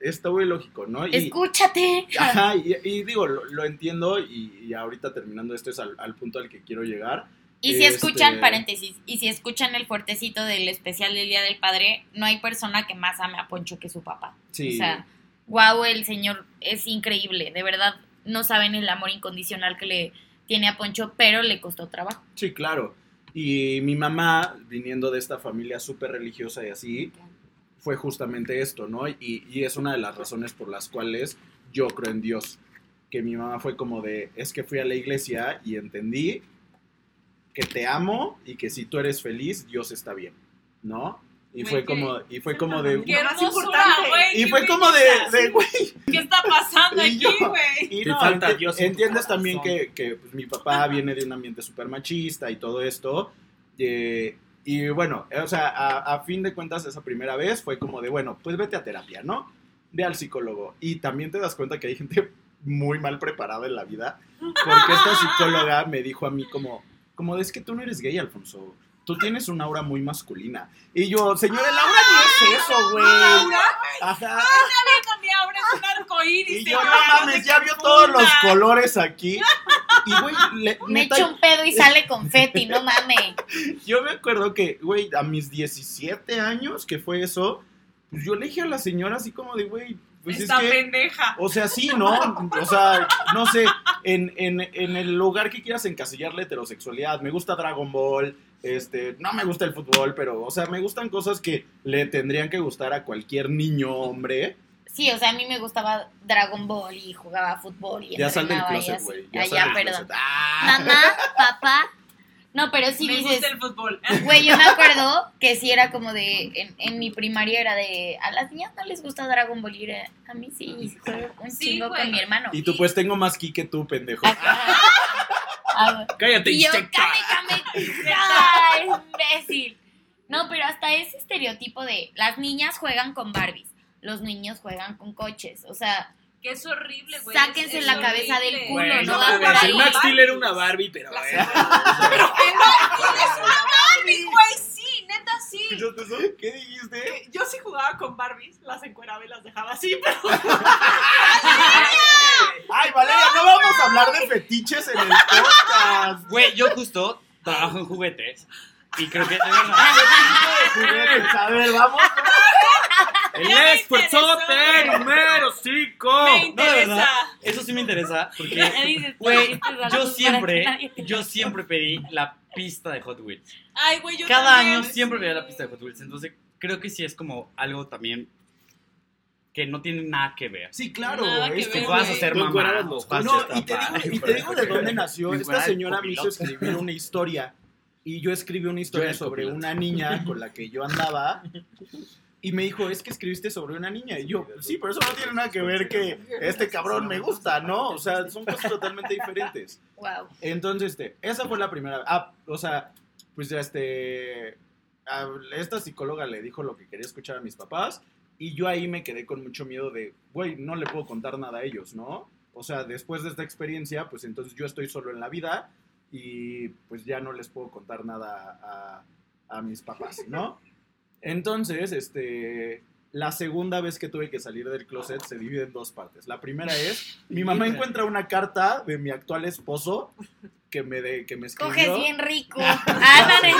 está muy lógico, ¿no? Y, Escúchate. Ajá, y, y digo, lo, lo entiendo y, y ahorita terminando esto es al, al punto al que quiero llegar. Y si Este- escuchan, paréntesis, y si escuchan el fuertecito del especial del Día del Padre, no hay persona que más ame a Poncho que su papá. Sí. O sea, wow, el señor es increíble, de verdad, no saben el amor incondicional que le tiene a Poncho, pero le costó trabajo. Sí, claro. Y mi mamá, viniendo de esta familia súper religiosa y así, fue justamente esto, ¿no? Y, y es una de las razones por las cuales yo creo en Dios. Que mi mamá fue como de, es que fui a la iglesia y entendí que te amo y que si tú eres feliz, Dios está bien, ¿no? Y fue qué- como, y fue como de, Qué hermosura, güey. y fue como de, güey, ¿Qué está pasando Y aquí, güey? Y Te no, falta Dios en entiendes corazón. también que, que, pues, mi papá viene de un ambiente súper machista y todo esto. eh, y bueno, eh, o sea, a, a fin de cuentas, esa primera vez fue como de, bueno, pues vete a terapia, ¿no? Ve al psicólogo. Y también te das cuenta que hay gente muy mal preparada en la vida. Porque esta psicóloga me dijo a mí como, como, es que tú no eres gay, Alfonso. Tú tienes una aura muy masculina. Y yo, señora, el aura no es eso, güey. Ajá. Mi aura es un arcoíris. Y yo, no mames, ya vio todos los colores aquí. Y, güey, le- Me neta, echo un pedo y sale confeti, no mames. yo me acuerdo que, güey, a mis 17 años, que fue eso, pues yo le dije a la señora así como de, güey, pues es Esta que, pendeja. o sea, sí, ¿no? O sea, no sé, en, en, en el lugar que quieras encasillar la heterosexualidad, me gusta Dragon Ball, este, no me gusta el fútbol, pero, o sea, me gustan cosas que le tendrían que gustar a cualquier niño hombre. Sí, o sea, a mí me gustaba Dragon Ball y jugaba fútbol y Ya sal del entrenaba y closet. Ah, sal ya, del perdón. closet. ¡Ah! Mamá, papá. No, pero sí me dices, gusta el fútbol. güey, yo me acuerdo que sí era como de, en, en mi primaria era de, a las niñas no les gusta Dragon Ball y era, a mí sí, juego un Sí, chingo güey. con mi hermano. Y tú, pues, tengo más ki que tú, pendejo. Ajá. Ah, Cállate, y yo, came, came, ¡ay, imbécil! No, pero hasta ese estereotipo de las niñas juegan con Barbies, los niños juegan con coches, o sea, Que es horrible, güey. Sáquense es la cabeza horrible. del culo, Güey, no no mames, el ahí. Max Steel era una Barbie, pero. La eh, Barbie, güey, sí, neta sí. ¿Escuchaste eso? ¿Qué dijiste? Que Yo sí jugaba con Barbies, las encueraba y las dejaba así, pero Ay, Valeria, no vamos a hablar de fetiches en el podcast. Güey, yo justo trabajo en juguetes y creo que de verdad, Juguetes, A ver, vamos. El me esfuerzote número 5. Me No, de interesa. verdad, eso sí me interesa porque, güey, "Este yo siempre, yo toque". siempre pedí la pista de Hot Wheels. Ay, güey, yo Cada también. año siempre pedía la pista de Hot Wheels, entonces creo que sí es como algo también que no tiene nada que ver. Sí, claro. Es Que ver, puedas güey. hacer Tú mamá. No, ser y te digo, y te digo de dónde nació. Esta señora me hizo escribir una historia. Y yo escribí una historia sobre una niña con la que yo andaba. Y me dijo, es que escribiste sobre una niña. Y yo, sí, pero eso no tiene nada que ver que este cabrón me gusta, ¿no? O sea, son cosas totalmente diferentes. Wow. Entonces, este, esa fue la primera. Ah, o sea, pues ya este. a esta psicóloga le dijo lo que quería escuchar a mis papás. Y yo ahí me quedé con mucho miedo de, güey, no le puedo contar nada a ellos, ¿no? O sea, después de esta experiencia, pues entonces yo estoy solo en la vida y pues ya no les puedo contar nada a, a mis papás, ¿no? Entonces, este, la segunda vez que tuve que salir del closet se divide en dos partes. La primera es, mi mamá encuentra una carta de mi actual esposo que me, de, que me escribió. Coges bien rico.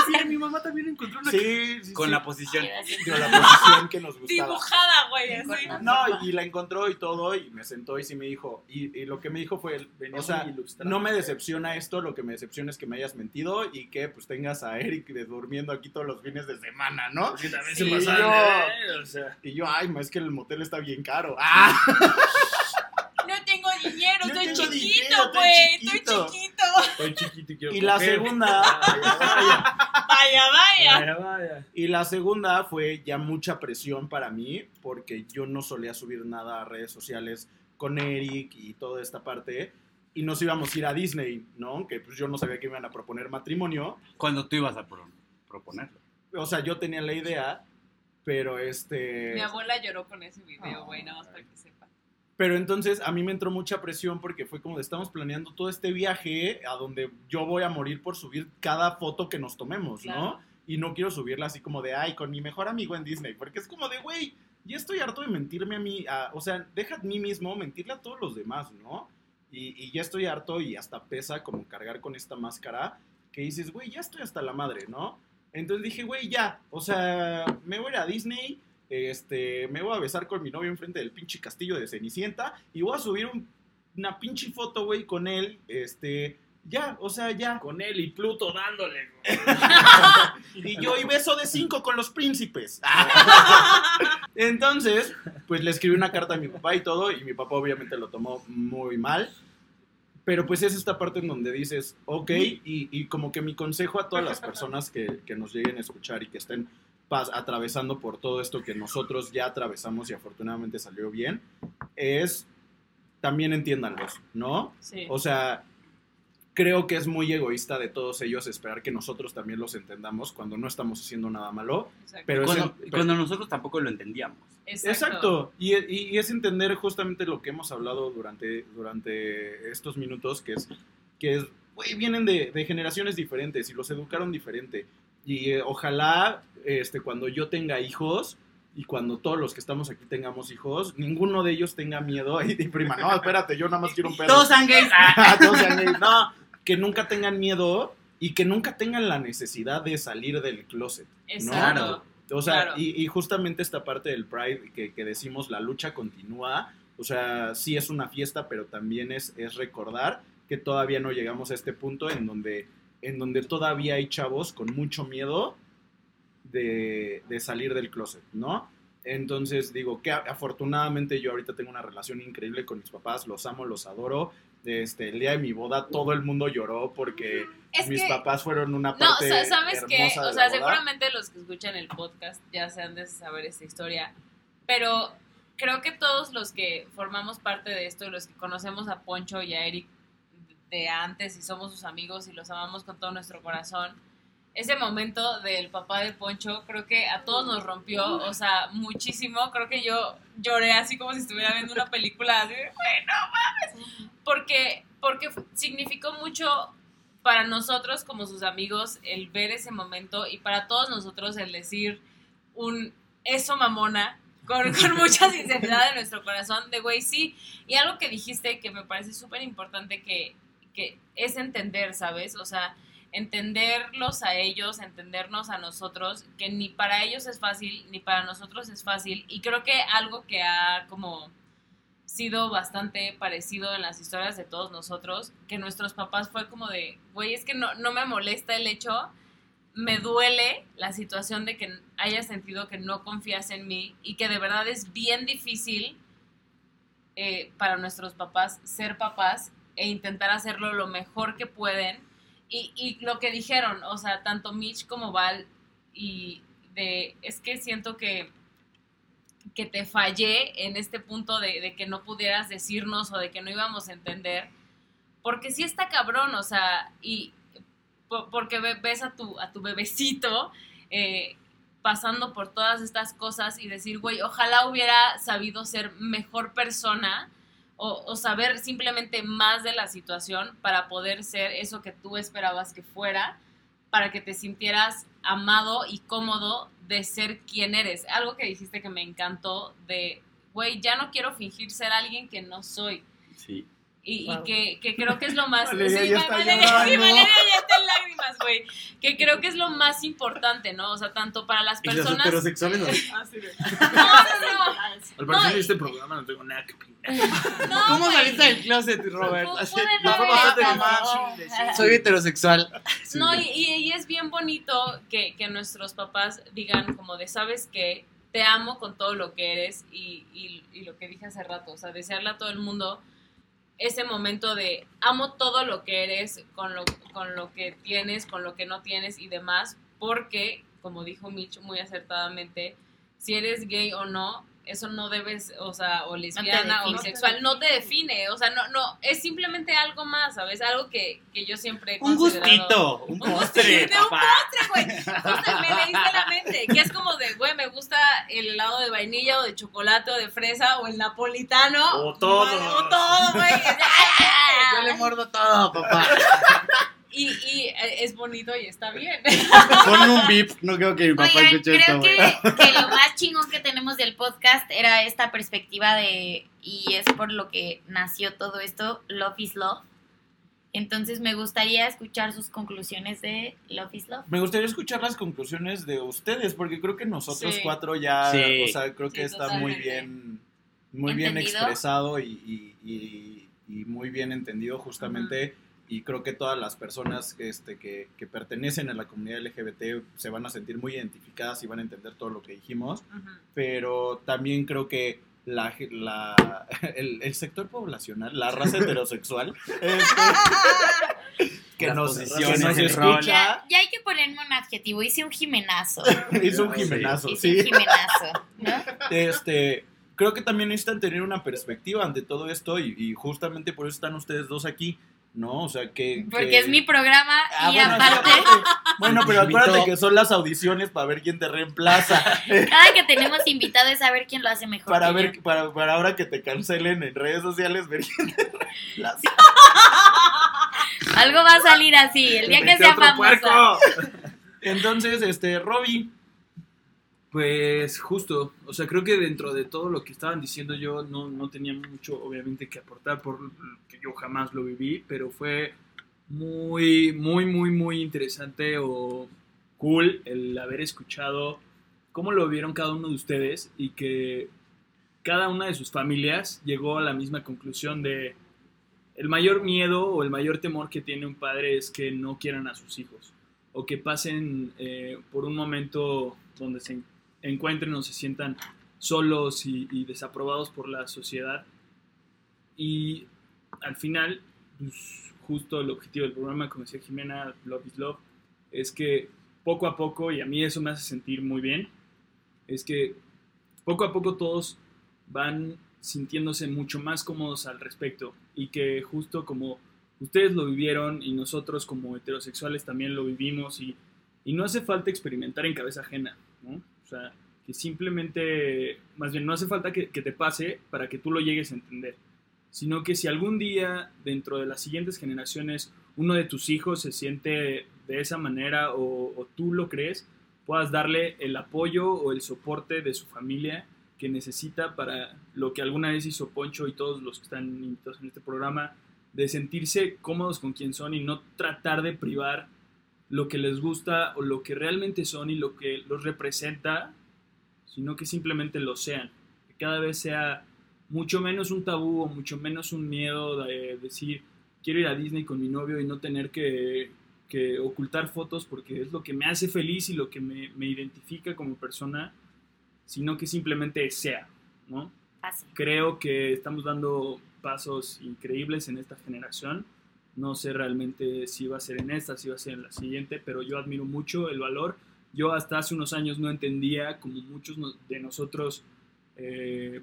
Sí, mi mamá también encontró una. Sí, sí, Con sí. la posición. Con la posición que nos gustaba. Dibujada, güey, así. No, y la encontró y todo, y me sentó y sí me dijo, y, y lo que me dijo fue, o sea, no me decepciona esto, lo que me decepciona es que me hayas mentido y que pues tengas a Eric de durmiendo aquí todos los fines de semana, ¿no? Sí, también Sí, se pasaron yo- o sea. Y yo, ay, ma, es que el motel está bien caro. ¡Ah! Tengo chiquito, dinero, güey. Estoy chiquito. chiquito. Estoy chiquito y quiero Y la coger. segunda, Vaya, Vaya, vaya. vaya, vaya. y la segunda fue ya mucha presión para mí, porque yo no solía subir nada a redes sociales con Eric y toda esta parte. Y nos íbamos a ir a Disney, ¿no? Que pues yo no sabía que me iban a proponer matrimonio. Cuando tú ibas a pro- proponerlo. O sea, yo tenía la idea, pero este... Mi abuela lloró con ese video, güey, nada más para que sepa. Pero entonces a mí me entró mucha presión porque fue como de estamos planeando todo este viaje a donde yo voy a morir por subir cada foto que nos tomemos, ¿no? Y no quiero subirla así como de, ay, con mi mejor amigo en Disney, porque es como de, güey, ya estoy harto de mentirme a mí, a- o sea, deja a mí mismo mentirle a todos los demás, ¿no? Y, y ya estoy harto y hasta pesa como cargar con esta máscara que dices, güey, ya estoy hasta la madre, ¿no? Entonces dije, güey, ya, o sea, me voy a Disney, este, me voy a besar con mi novio enfrente del pinche castillo de Cenicienta y voy a subir un- una pinche foto, güey, con él, este, ya, o sea, ya. Con él y Pluto dándole. Y yo y beso de cinco con los príncipes. Entonces, pues le escribí una carta a mi papá y todo, y mi papá obviamente lo tomó muy mal. Pero pues es esta parte en donde dices, ok, y, y como que mi consejo a todas las personas que, que nos lleguen a escuchar y que estén atravesando por todo esto que nosotros ya atravesamos y afortunadamente salió bien, es también entiéndanlos, ¿no? Sí. O sea, creo que es muy egoísta de todos ellos esperar que nosotros también los entendamos cuando no estamos haciendo nada malo. Exacto. Pero es Cuando, en- cuando nosotros tampoco lo entendíamos. Exacto. Y, y- y es entender justamente lo que hemos hablado durante, durante estos minutos, que es, que es, güey, vienen de, de generaciones diferentes y los educaron diferente. Y eh, ojalá este, cuando yo tenga hijos y cuando todos los que estamos aquí tengamos hijos, ninguno de ellos tenga miedo. Y, y prima, no, espérate, yo nada más quiero un perro. Todos sean gays. Ah, Todos sean gays. No, que nunca tengan miedo y que nunca tengan la necesidad de salir del closet. Exacto. Claro. O sea, Claro. y, y justamente esta parte del Pride que, que decimos la lucha continúa, o sea, sí es una fiesta, pero también es, es recordar que todavía no llegamos a este punto en donde, en donde todavía hay chavos con mucho miedo de, de salir del closet, ¿no? Entonces digo que afortunadamente yo ahorita tengo una relación increíble con mis papás, los amo, los adoro. Este, el día de mi boda todo el mundo lloró porque Es mis que, papás fueron una no, parte sa- ¿sabes qué? O sea, boda. seguramente los que escuchan el podcast ya se han de saber esta historia, pero creo que todos los que formamos parte de esto los que conocemos a Poncho y a Eric de antes y somos sus amigos y los amamos con todo nuestro corazón, ese momento del papá de Poncho creo que a todos nos rompió, o sea, muchísimo. Creo que yo lloré así como si estuviera viendo una película así, de, güey, no mames. Porque, porque significó mucho para nosotros como sus amigos el ver ese momento y para todos nosotros el decir un eso mamona con, con mucha sinceridad de nuestro corazón de güey sí y algo que dijiste que me parece súper importante que, que es entender sabes o sea entenderlos a ellos entendernos a nosotros que ni para ellos es fácil ni para nosotros es fácil. Y creo que algo que ha como sido bastante parecido en las historias de todos nosotros, que nuestros papás fue como de, güey, es que no, no me molesta el hecho, me duele la situación de que hayas sentido que no confías en mí y que de verdad es bien difícil eh, para nuestros papás ser papás e intentar hacerlo lo mejor que pueden. Y, y lo que dijeron, o sea, tanto Mitch como Val, y de, es que siento que que te fallé en este punto de, de que no pudieras decirnos o de que no íbamos a entender, porque sí está cabrón, o sea, y po- porque ve- ves a tu, a tu bebecito eh, pasando por todas estas cosas y decir, güey, ojalá hubiera sabido ser mejor persona o, saber simplemente más de la situación para poder ser eso que tú esperabas que fuera, para que te sintieras amado y cómodo de ser quien eres. Algo que dijiste que me encantó de, güey, ya no quiero fingir ser alguien que no soy. Sí. Y, y Wow. que, que creo que es lo más... Valeria ya Va- está Valeria, llorando. sí, Valeria ya está en lágrimas, güey. Que creo que es lo más importante, ¿no? O sea, tanto para las Y los personas... heterosexuales no. Así de. No, no, no. Al parecer No, de este programa no tengo nada que opinar. No, ¿Cómo saliste del closet, Robert? Así-. Soy heterosexual. No, y, y- y es bien bonito que, que nuestros papás digan como de, sabes que te amo con todo lo que eres y, y- y lo que dije hace rato, o sea, desearle a todo el mundo ese momento de amo todo lo que eres, con lo, con lo que tienes, con lo que no tienes y demás, porque, como dijo Mitch muy acertadamente, si eres gay o no, eso no debes, o sea, o lesbiana o define. bisexual, no te define, o sea, no, no, es simplemente algo más, ¿sabes? Algo que, que yo siempre he Un gustito, un Un postre, un postre, güey. Justo me leíste la mente. Que es como de, güey, me gusta el helado de vainilla o de chocolate o de fresa o el napolitano. O todo. O todo, güey. Yo le muerdo todo, papá. Y, y eh, es bonito y está bien. Pon un beep. No creo que mi papá Oigan, escuche esto, creo güey. que, que lo más chingón que tenemos del podcast era esta perspectiva de, y es por lo que nació todo esto, Love is Love. Entonces me gustaría escuchar sus conclusiones de Love is Love. Me gustaría escuchar las conclusiones de ustedes, porque creo que nosotros Sí. cuatro ya, Sí. o sea, creo que Sí, está muy bien, muy bien expresado y, y- y- y muy bien entendido justamente. Y creo que todas las personas este, que, que pertenecen a la comunidad LGBT se van a sentir muy identificadas y van a entender todo lo que dijimos. Pero también creo que la, la- el, el sector poblacional, la raza heterosexual, este, que Las nos, que nos escucha, Ya, ya hay que ponerme un adjetivo, hice un jimenazo. un Sí. Hice sí. un jimenazo, ¿no? Este, creo que también necesitan tener una perspectiva ante todo esto y, y justamente por eso están ustedes dos aquí, ¿no? O sea, que... Porque que- es mi programa Ah, y bueno, sí, aparte, Bueno, pero acuérdate que son las audiciones para ver quién te reemplaza. cada que tenemos invitado es saber quién lo hace mejor. para ver, yo. para, para ahora que te cancelen en redes sociales, ver quién te reemplaza. Algo va a salir así, el día que sea puerco. Entonces, este, Robbie, Pues justo, o sea, creo que dentro de todo lo que estaban diciendo yo no, no tenía mucho, obviamente, que aportar por que yo jamás lo viví, pero fue muy, muy, muy, muy interesante o cool el haber escuchado cómo lo vieron cada uno de ustedes y que cada una de sus familias llegó a la misma conclusión de el mayor miedo o el mayor temor que tiene un padre es que no quieran a sus hijos o que pasen eh, por un momento donde se encuentren o se sientan solos y, y desaprobados por la sociedad. Y al final, pues, justo el objetivo del programa, como decía Jimena, Love is Love, es que poco a poco, y a mí eso me hace sentir muy bien, es que poco a poco todos van sintiéndose mucho más cómodos al respecto y que justo como ustedes lo vivieron y nosotros como heterosexuales también lo vivimos y, y no hace falta experimentar en cabeza ajena, ¿no? O sea, que simplemente, más bien, no hace falta que, te pase para que tú lo llegues a entender, sino que si algún día dentro de las siguientes generaciones uno de tus hijos se siente de esa manera o, o tú lo crees, puedas darle el apoyo o el soporte de su familia que necesita para lo que alguna vez hizo Poncho y todos los que están invitados en este programa, de sentirse cómodos con quien son y no tratar de privar lo que les gusta o lo que realmente son y lo que los representa, sino que simplemente lo sean. Que cada vez sea mucho menos un tabú o mucho menos un miedo de decir quiero ir a Disney con mi novio y no tener que, que ocultar fotos porque es lo que me hace feliz y lo que me, me identifica como persona, sino que simplemente sea, ¿no? Pase. Creo que estamos dando pasos increíbles en esta generación. No sé realmente si va a ser en esta, si va a ser en la siguiente, pero yo admiro mucho el valor. Yo hasta hace unos años no entendía, como muchos de nosotros, eh,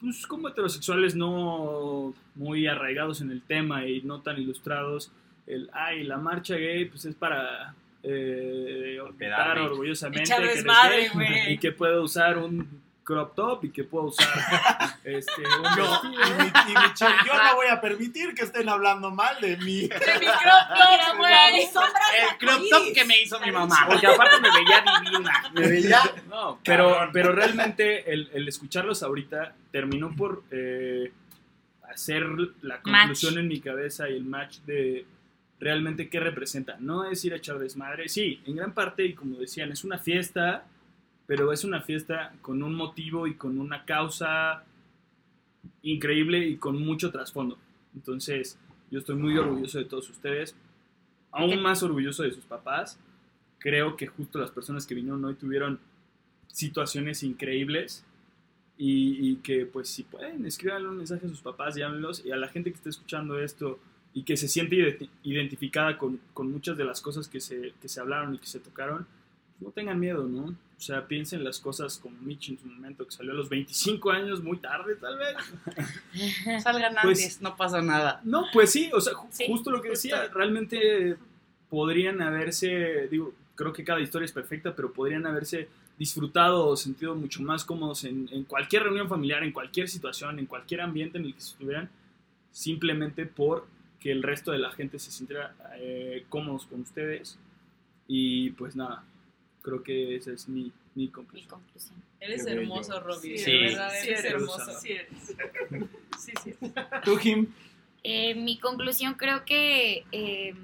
pues como heterosexuales no muy arraigados en el tema y no tan ilustrados, el, ay, la marcha gay, pues es para eh, orgullosamente que eres gay güey. y que puedo usar un crop top y que puedo usar este, un Yo, y, mi- y Michelle, yo no voy a permitir que estén hablando mal de mí. De mi crop top, güey. El crop top que me hizo mi mamá. Porque aparte me veía divina. Me veía No, pero, pero realmente el, el escucharlos ahorita terminó por eh, hacer la conclusión Match. en mi cabeza y el match de realmente qué representa. No es ir a echar desmadre, sí, en gran parte, y como decían, es una fiesta, pero es una fiesta con un motivo y con una causa increíble y con mucho trasfondo. Entonces, yo estoy muy orgulloso de todos ustedes, aún más orgulloso de sus papás. Creo que justo las personas que vinieron hoy tuvieron situaciones increíbles y, y que pues si pueden escriban un mensaje a sus papás, llámenlos y a la gente que está escuchando esto y que se siente identi- identificada con, con muchas de las cosas que se, que se hablaron y que se tocaron, no tengan miedo, ¿no? O sea, piensen las cosas como Mitch en su momento, que salió a los 25 años, muy tarde tal vez. Salgan Pues- antes, no pasa nada. No, pues sí, o sea, ju- Sí, justo lo que decía, realmente podrían haberse, digo, creo que cada historia es perfecta, pero podrían haberse disfrutado o sentido mucho más cómodos en, en cualquier reunión familiar, en cualquier situación, en cualquier ambiente en el que estuvieran, simplemente por que el resto de la gente se sintiera eh, cómodos con ustedes. Y pues nada, creo que esa es mi, mi Mi conclusión. conclusión. Eres Qué bello. hermoso, Robbie. Sí. Verdad, Sí eres eres. hermoso. Sí eres. Sí, sí. tú, Jim. Eh, mi conclusión creo que eh,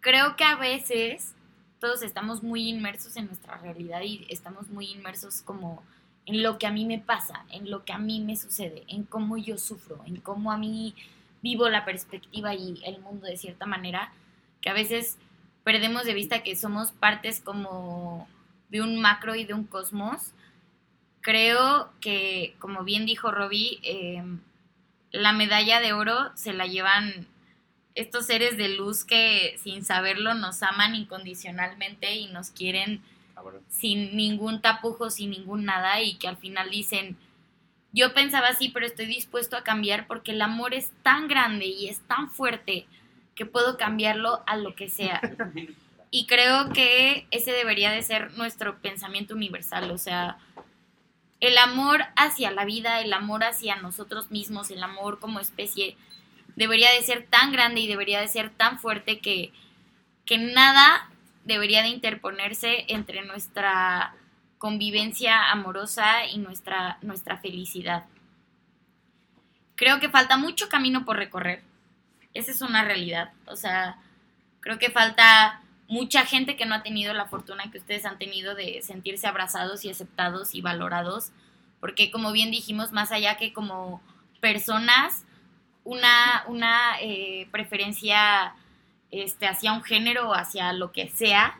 creo que a veces todos estamos muy inmersos en nuestra realidad y estamos muy inmersos como en lo que a mí me pasa, en lo que a mí me sucede, en cómo yo sufro, en cómo a mí vivo la perspectiva y el mundo de cierta manera, que a veces perdemos de vista que somos partes como de un macro y de un cosmos. Creo que, como bien dijo Robbie, eh, la medalla de oro se la llevan estos seres de luz que sin saberlo nos aman incondicionalmente y nos quieren sin ningún tapujo, sin ningún nada y que al final dicen, yo pensaba así, pero estoy dispuesto a cambiar porque el amor es tan grande y es tan fuerte que puedo cambiarlo a lo que sea. Y creo que ese debería de ser nuestro pensamiento universal, o sea, el amor hacia la vida, el amor hacia nosotros mismos, el amor como especie, debería de ser tan grande y debería de ser tan fuerte que, que nada debería de interponerse entre nuestra convivencia amorosa y nuestra, nuestra felicidad. Creo que falta mucho camino por recorrer. Esa es una realidad. O sea, creo que falta mucha gente que no ha tenido la fortuna que ustedes han tenido de sentirse abrazados y aceptados y valorados, porque como bien dijimos, más allá que como personas, una, una eh, preferencia este, hacia un género o hacia lo que sea,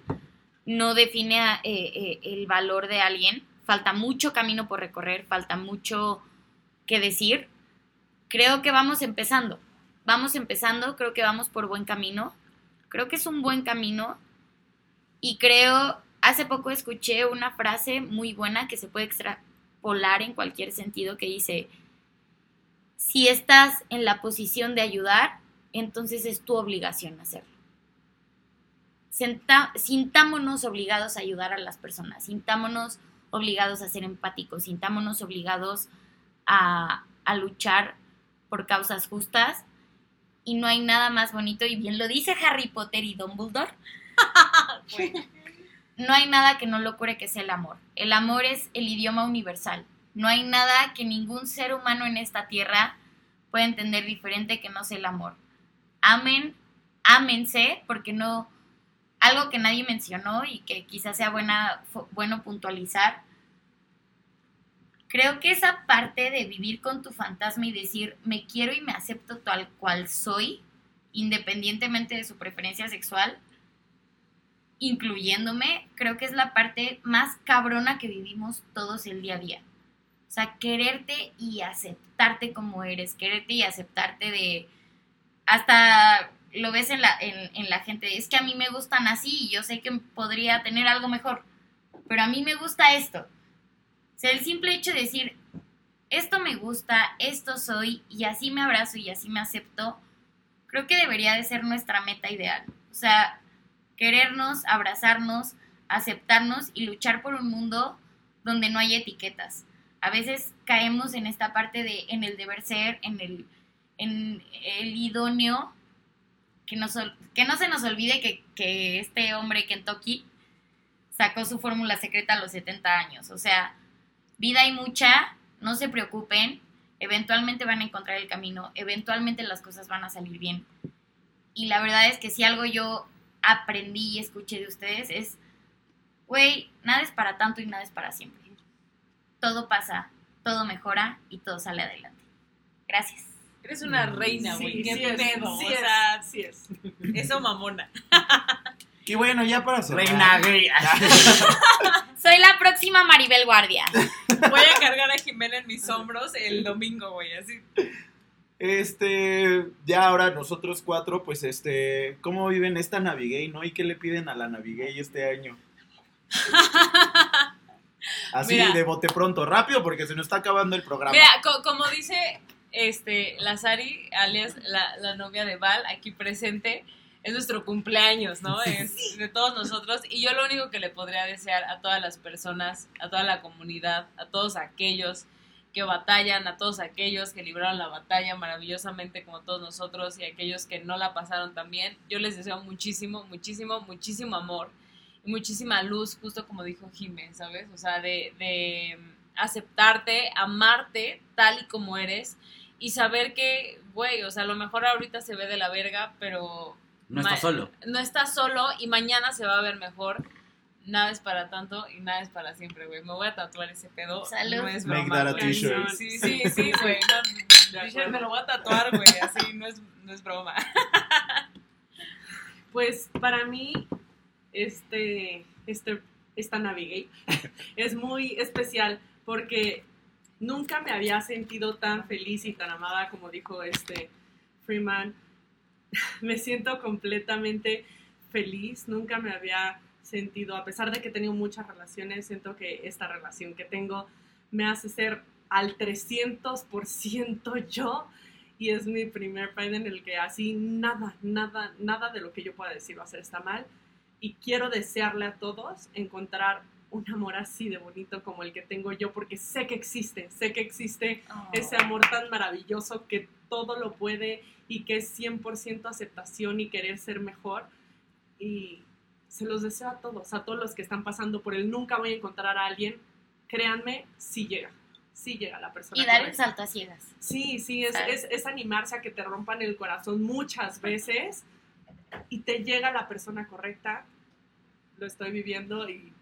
no define eh, eh, el valor de alguien. Falta mucho camino por recorrer, falta mucho que decir. Creo que vamos empezando. Vamos empezando, creo que vamos por buen camino. Creo que es un buen camino. Y creo, hace poco escuché una frase muy buena que se puede extrapolar en cualquier sentido que dice, si estás en la posición de ayudar, entonces es tu obligación hacerlo. sintámonos obligados a ayudar a las personas, sintámonos obligados a ser empáticos, sintámonos obligados a, a luchar por causas justas. Y no hay nada más bonito, y bien lo dice Harry Potter y Dumbledore, no hay nada que no lo cure que sea el amor. El amor es el idioma universal. No hay nada que ningún ser humano en esta tierra pueda entender diferente que no sea el amor amen, ámense, porque no, algo que nadie mencionó y que quizás sea buena, bueno puntualizar, creo que esa parte de vivir con tu fantasma y decir, me quiero y me acepto tal cual soy, independientemente de su preferencia sexual, incluyéndome, creo que es la parte más cabrona que vivimos todos el día a día. O sea, quererte y aceptarte como eres, quererte y aceptarte de, hasta lo ves en la, en, la gente, es que a mí me gustan así y yo sé que podría tener algo mejor, pero a mí me gusta esto. O sea, el simple hecho de decir, esto me gusta, esto soy y así me abrazo y así me acepto, creo que debería de ser nuestra meta ideal. O sea, querernos, abrazarnos, aceptarnos y luchar por un mundo donde no hay etiquetas. A veces caemos en esta parte de, en el deber ser, en el en el idóneo, que, que no se nos olvide que, que este hombre Kentucky sacó su fórmula secreta a los 70 años. O sea, vida hay mucha, no se preocupen, eventualmente van a encontrar el camino, eventualmente las cosas van a salir bien. Y la verdad es que si algo yo aprendí y escuché de ustedes es, güey, nada es para tanto y nada es para siempre. Todo pasa, todo mejora y todo sale adelante. Gracias. Eres una reina, güey. Sí, Qué sí es, sí o es, sea, sí es. eso mamona. Y bueno, ya para cerrar. Reina gay. Soy la próxima Maribel Guardia. Voy a cargar a Jimena en mis hombros el domingo, güey. Así. Este, ya ahora nosotros cuatro, pues este, ¿cómo viven esta Navigay, no? ¿Y qué le piden a la Navigay este año? Así Mira. de bote pronto, rápido, porque se nos está acabando el programa. Mira, co- como dice este, la Sari, alias la, la novia de Val, aquí presente, es nuestro cumpleaños, ¿no? Es de todos nosotros. Y yo lo único que le podría desear a todas las personas, a toda la comunidad, a todos aquellos que batallan, a todos aquellos que libraron la batalla maravillosamente como todos nosotros y aquellos que no la pasaron tan bien, yo les deseo muchísimo, muchísimo, muchísimo amor y muchísima luz, justo como dijo Jiménez, ¿sabes? O sea, de, de aceptarte, amarte tal y como eres y saber que, güey, o sea, a lo mejor ahorita se ve de la verga, pero No estás solo. no estás solo y mañana se va a ver mejor. Nada es para tanto y nada es para siempre, güey. Me voy a tatuar ese pedo. Salud. No es Make broma, that a güey. t-shirt. Sí, sí, sí, güey. No, me lo voy a tatuar, güey. Así, no es, no es broma. Pues para mí, este, este, esta Navigate es muy especial porque nunca me había sentido tan feliz y tan amada como dijo este Freeman. Me siento completamente feliz, nunca me había sentido, a pesar de que he tenido muchas relaciones, siento que esta relación que tengo me hace ser al 300% yo y es mi primer Pride en el que así nada, nada, nada de lo que yo pueda decir va a ser está mal. Y quiero desearle a todos encontrar un amor así de bonito como el que tengo yo porque sé que existe, sé que existe ese amor tan maravilloso que todo lo puede y que es 100% aceptación y querer ser mejor y se los deseo a todos, a todos los que están pasando por él, nunca voy a encontrar a alguien, créanme, sí llega, sí llega la persona. Y dar el salto a ciegas. Sí, sí, es, es, es animarse a que te rompan el corazón muchas veces y te llega la persona correcta lo estoy viviendo y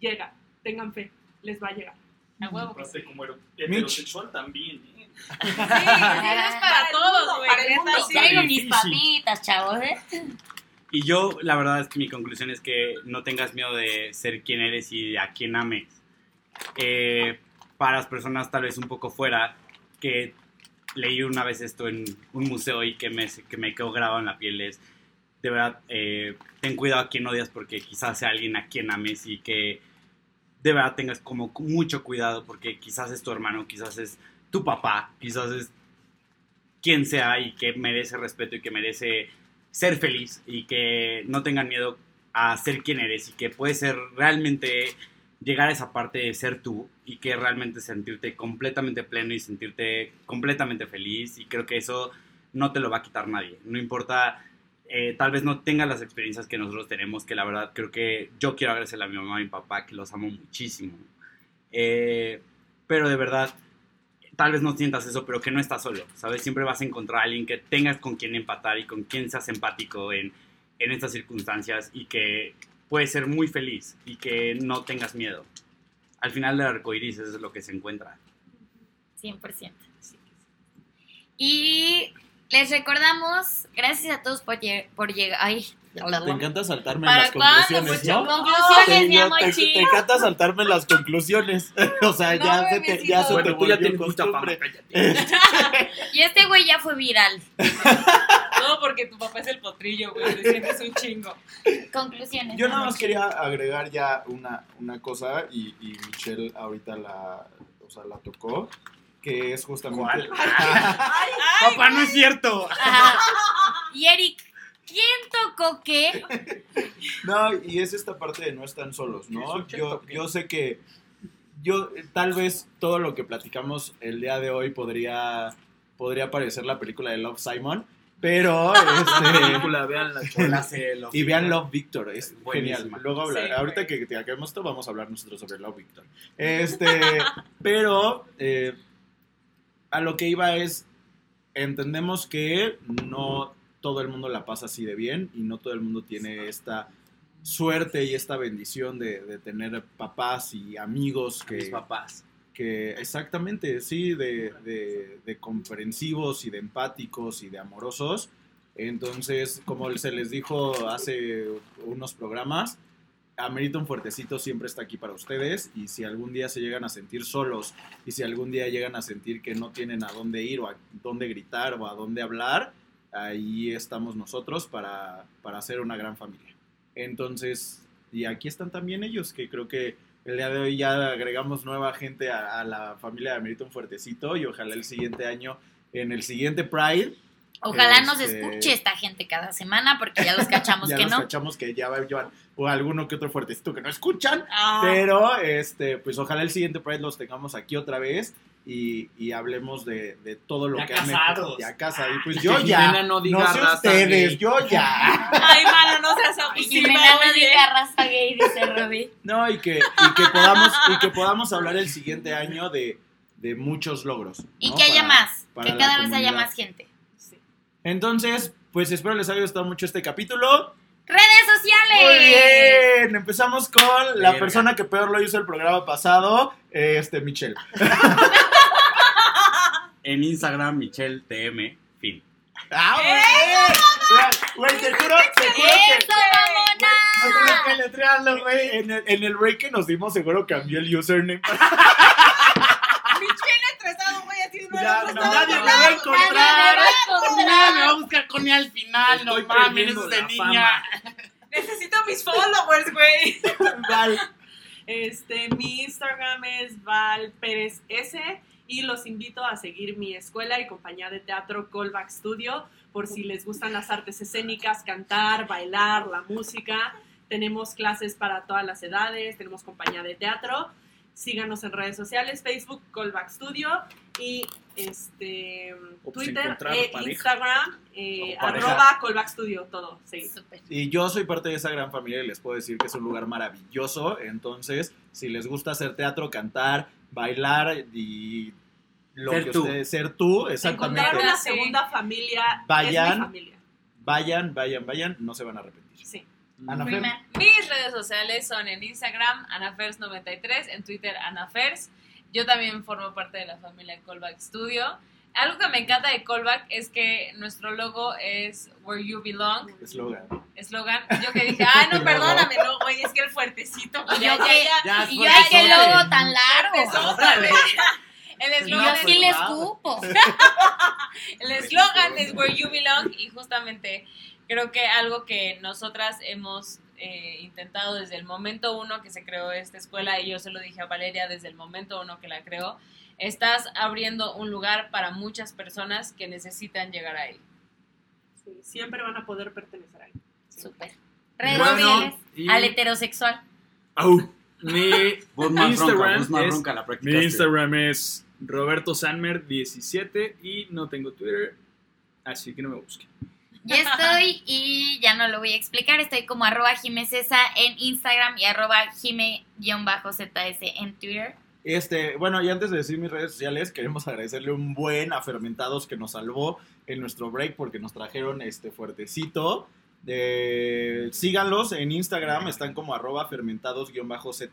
llega. Tengan fe, les va a llegar. A huevo sí. Aparte, como heterosexual también, ¿eh? Sí, es para el todos, güey. para sí. Traigo mis papitas, chavos, ¿eh? Y yo, la verdad es que mi conclusión es que no tengas miedo de ser quien eres y a quien ames. Eh, para las personas tal vez un poco fuera, que leí una vez esto en un museo y que me, que me quedó grabado en la piel es, de verdad, eh, ten cuidado a quien odias porque quizás sea alguien a quien ames y que de verdad tengas como mucho cuidado porque quizás es tu hermano, quizás es tu papá, quizás es quien sea y que merece respeto y que merece ser feliz y que no tengan miedo a ser quien eres y que puedes ser realmente llegar a esa parte de ser tú y que realmente sentirte completamente pleno y sentirte completamente feliz y creo que eso no te lo va a quitar nadie. No importa, eh, tal vez no tengas las experiencias que nosotros tenemos, que la verdad creo que yo quiero agradecerle a mi mamá y mi papá, que los amo muchísimo. Eh, pero de verdad, tal vez no sientas eso, pero que no estás solo, ¿sabes? Siempre vas a encontrar a alguien que tengas con quien empatar y con quien seas empático en, en estas circunstancias y que puedes ser muy feliz y que no tengas miedo. Al final del arco iris eso es lo que se encuentra. 100%. Y les recordamos, gracias a todos por, lle- por llegar. Ay, Te encanta saltarme ¿Para las conclusiones, pues, ¿no? conclusiones, Sí, mi yo- amor te, te encanta saltarme las conclusiones. o sea, No, ya, se te, ya se te Bueno, tú ya tienes costumbre. Y este güey ya fue viral. No, porque tu papá es el potrillo, güey. Te sientes un chingo. Conclusiones. Yo nada más quería agregar ya una, una cosa y, y Michelle ahorita la, o sea, la tocó, que es justamente... ¿Cuál? Papá, no es cierto. Ajá. Y Eric, ¿quién tocó qué? No, y es esta parte de no están solos, ¿no? Yo, yo sé que yo tal vez todo lo que platicamos el día de hoy podría podría parecer la película de Love Simon, pero este, película, véanla, chavos. y vean Love Victor, es genial. Luego hablar, Sí, ahorita güey. que, que acabemos esto vamos a hablar nosotros sobre Love Victor. Este, pero eh, a lo que iba es entendemos que no todo el mundo la pasa así de bien y no todo el mundo tiene esta suerte y esta bendición de, de tener papás y amigos Mis que, papás. que exactamente, sí, de, de- de comprensivos y de empáticos y de amorosos. Entonces, como se les dijo hace unos programas, Ameriton Fuertecito siempre está aquí para ustedes y si algún día se llegan a sentir solos y si algún día llegan a sentir que no tienen a dónde ir o a dónde gritar o a dónde hablar, ahí estamos nosotros para, para hacer una gran familia. Entonces, y aquí están también ellos, que creo que el día de hoy ya agregamos nueva gente a, a la familia de Ameriton Fuertecito y ojalá el siguiente año, en el siguiente Pride, Ojalá nos Este- escuche esta gente cada semana porque ya los cachamos ya que nos no. cachamos que ya va a llevar o alguno que otro fuertecito que no escuchan, Ah, pero este, pues ojalá el siguiente Pride los tengamos aquí otra vez y, y hablemos de, de todo lo Ya que han casados. Ya casa y pues Y yo ya. Jimena no diga sé raza ustedes, gay. yo ya. Ay, mano, no seas Y abusiva, Jimena no oye. diga raza gay, dice Robbie. No, y que, y que podamos, y que podamos hablar el siguiente año de, de muchos logros. Y ¿no? que haya Para- más, para que cada vez haya más gente. Sí. Entonces, pues espero les haya gustado mucho este capítulo. Redes sociales. Muy bien, empezamos con la Verga. persona que peor lo hizo el programa pasado, este Michelle. En Instagram, Michelle TM, fin. ¡Ah, güey! Güey, te juro, te juro que... ¡Eso, mamona! que letrearlo, güey. En el, en el break que nos dimos, seguro cambió el username. Michelle estresado, güey, Ya, no, nadie me va a encontrar. Nada, me va a buscar con él al final, no mames, eso es de niña. Necesito mis followers, güey. Val. Este, mi Instagram es Val Pérez S y los invito a seguir mi escuela y compañía de teatro Callback Studio por si les gustan las artes escénicas, cantar, bailar, la música. Tenemos clases para todas las edades, tenemos compañía de teatro. Síganos en redes sociales, Facebook Callback Studio y este pues Twitter e pareja. Instagram eh, arroba Callback Studio, todo, sí. Y yo soy parte de esa gran familia y les puedo decir que es un lugar maravilloso. Entonces, si les gusta hacer teatro, cantar, bailar y lo Ser que tú. ustedes ser tú, exactamente. Encontrar una segunda familia Vayan. es mi familia. Vayan, vayan, vayan, no se van a arrepentir. Sí. Mis redes sociales son en Instagram, anafers93, en Twitter, anafers. Yo también formo parte de la familia Callback Studio. Algo que me encanta de Callback es que nuestro logo es Where You Belong, Eslogan. eslogan. Yo que dije, ay, no, perdóname, no, güey, es que el fuertecito. pues, Y ya, yo ya, que- ya. Y qué logo tan largo. El eslogan es le escupo. El eslogan es Where You Belong y justamente creo que algo que nosotras hemos eh, intentado desde el momento uno que se creó esta escuela y yo se lo dije a Valeria desde el momento uno que la creó, estás abriendo un lugar para muchas personas que necesitan llegar ahí. Sí, siempre van a poder pertenecer ahí. Súper. Redes Bueno, y- al heterosexual. Au. Mi Instagram ronca, voz más es- la Mi. Instagram es Roberto Sanmer 17 y no tengo Twitter, así que no me busquen. Ya estoy y ya no lo voy a explicar. Estoy como arroba jimecesa en Instagram y arroba jime-zs en Twitter. Este, bueno, y antes de decir mis redes sociales, queremos agradecerle un buen a Fermentados que nos salvó en nuestro break porque nos trajeron este fuertecito. Eh, síganlos en Instagram, están como arroba fermentados-ze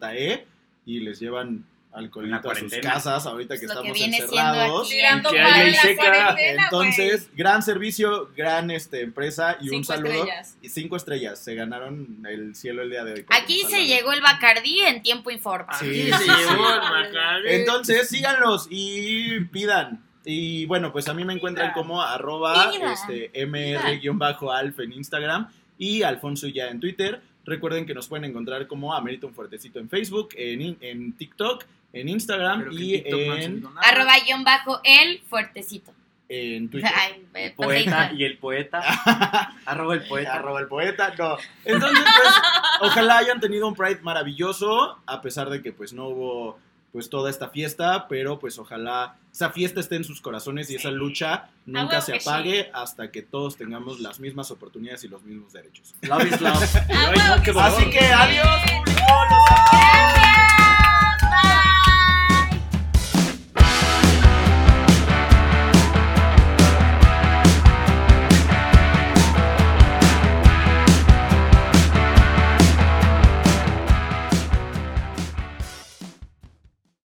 y les llevan alcoholito a sus cuarentena. casas ahorita que lo que estamos viene siendo encerrados. aquí. Que hay la seca. Entonces, gran servicio, gran este, empresa y un Cinco saludo. estrellas. Y cinco estrellas, se ganaron el cielo el día de hoy. Aquí se llegó el Bacardí en tiempo informa. Sí, Aquí sí, se sí. Entonces, síganlos y pidan. Y bueno, pues a mí me encuentran como arroba este, mr-alf en Instagram y Alfonso ya en Twitter. Recuerden que nos pueden encontrar como Amerita un Fuertecito en Facebook, en, en TikTok, en Instagram y no en. Arroba guion bajo el fuertecito. en Twitter. Ay, El poeta y el poeta. Arroba el poeta. Arroba el poeta, no. Entonces, pues, ojalá hayan tenido un Pride maravilloso, a pesar de que pues no hubo pues toda esta fiesta, pero pues ojalá esa fiesta esté en sus corazones y esa lucha nunca se que sí. apague hasta que todos tengamos las mismas oportunidades y los mismos derechos. Love is love. Así que adiós, público.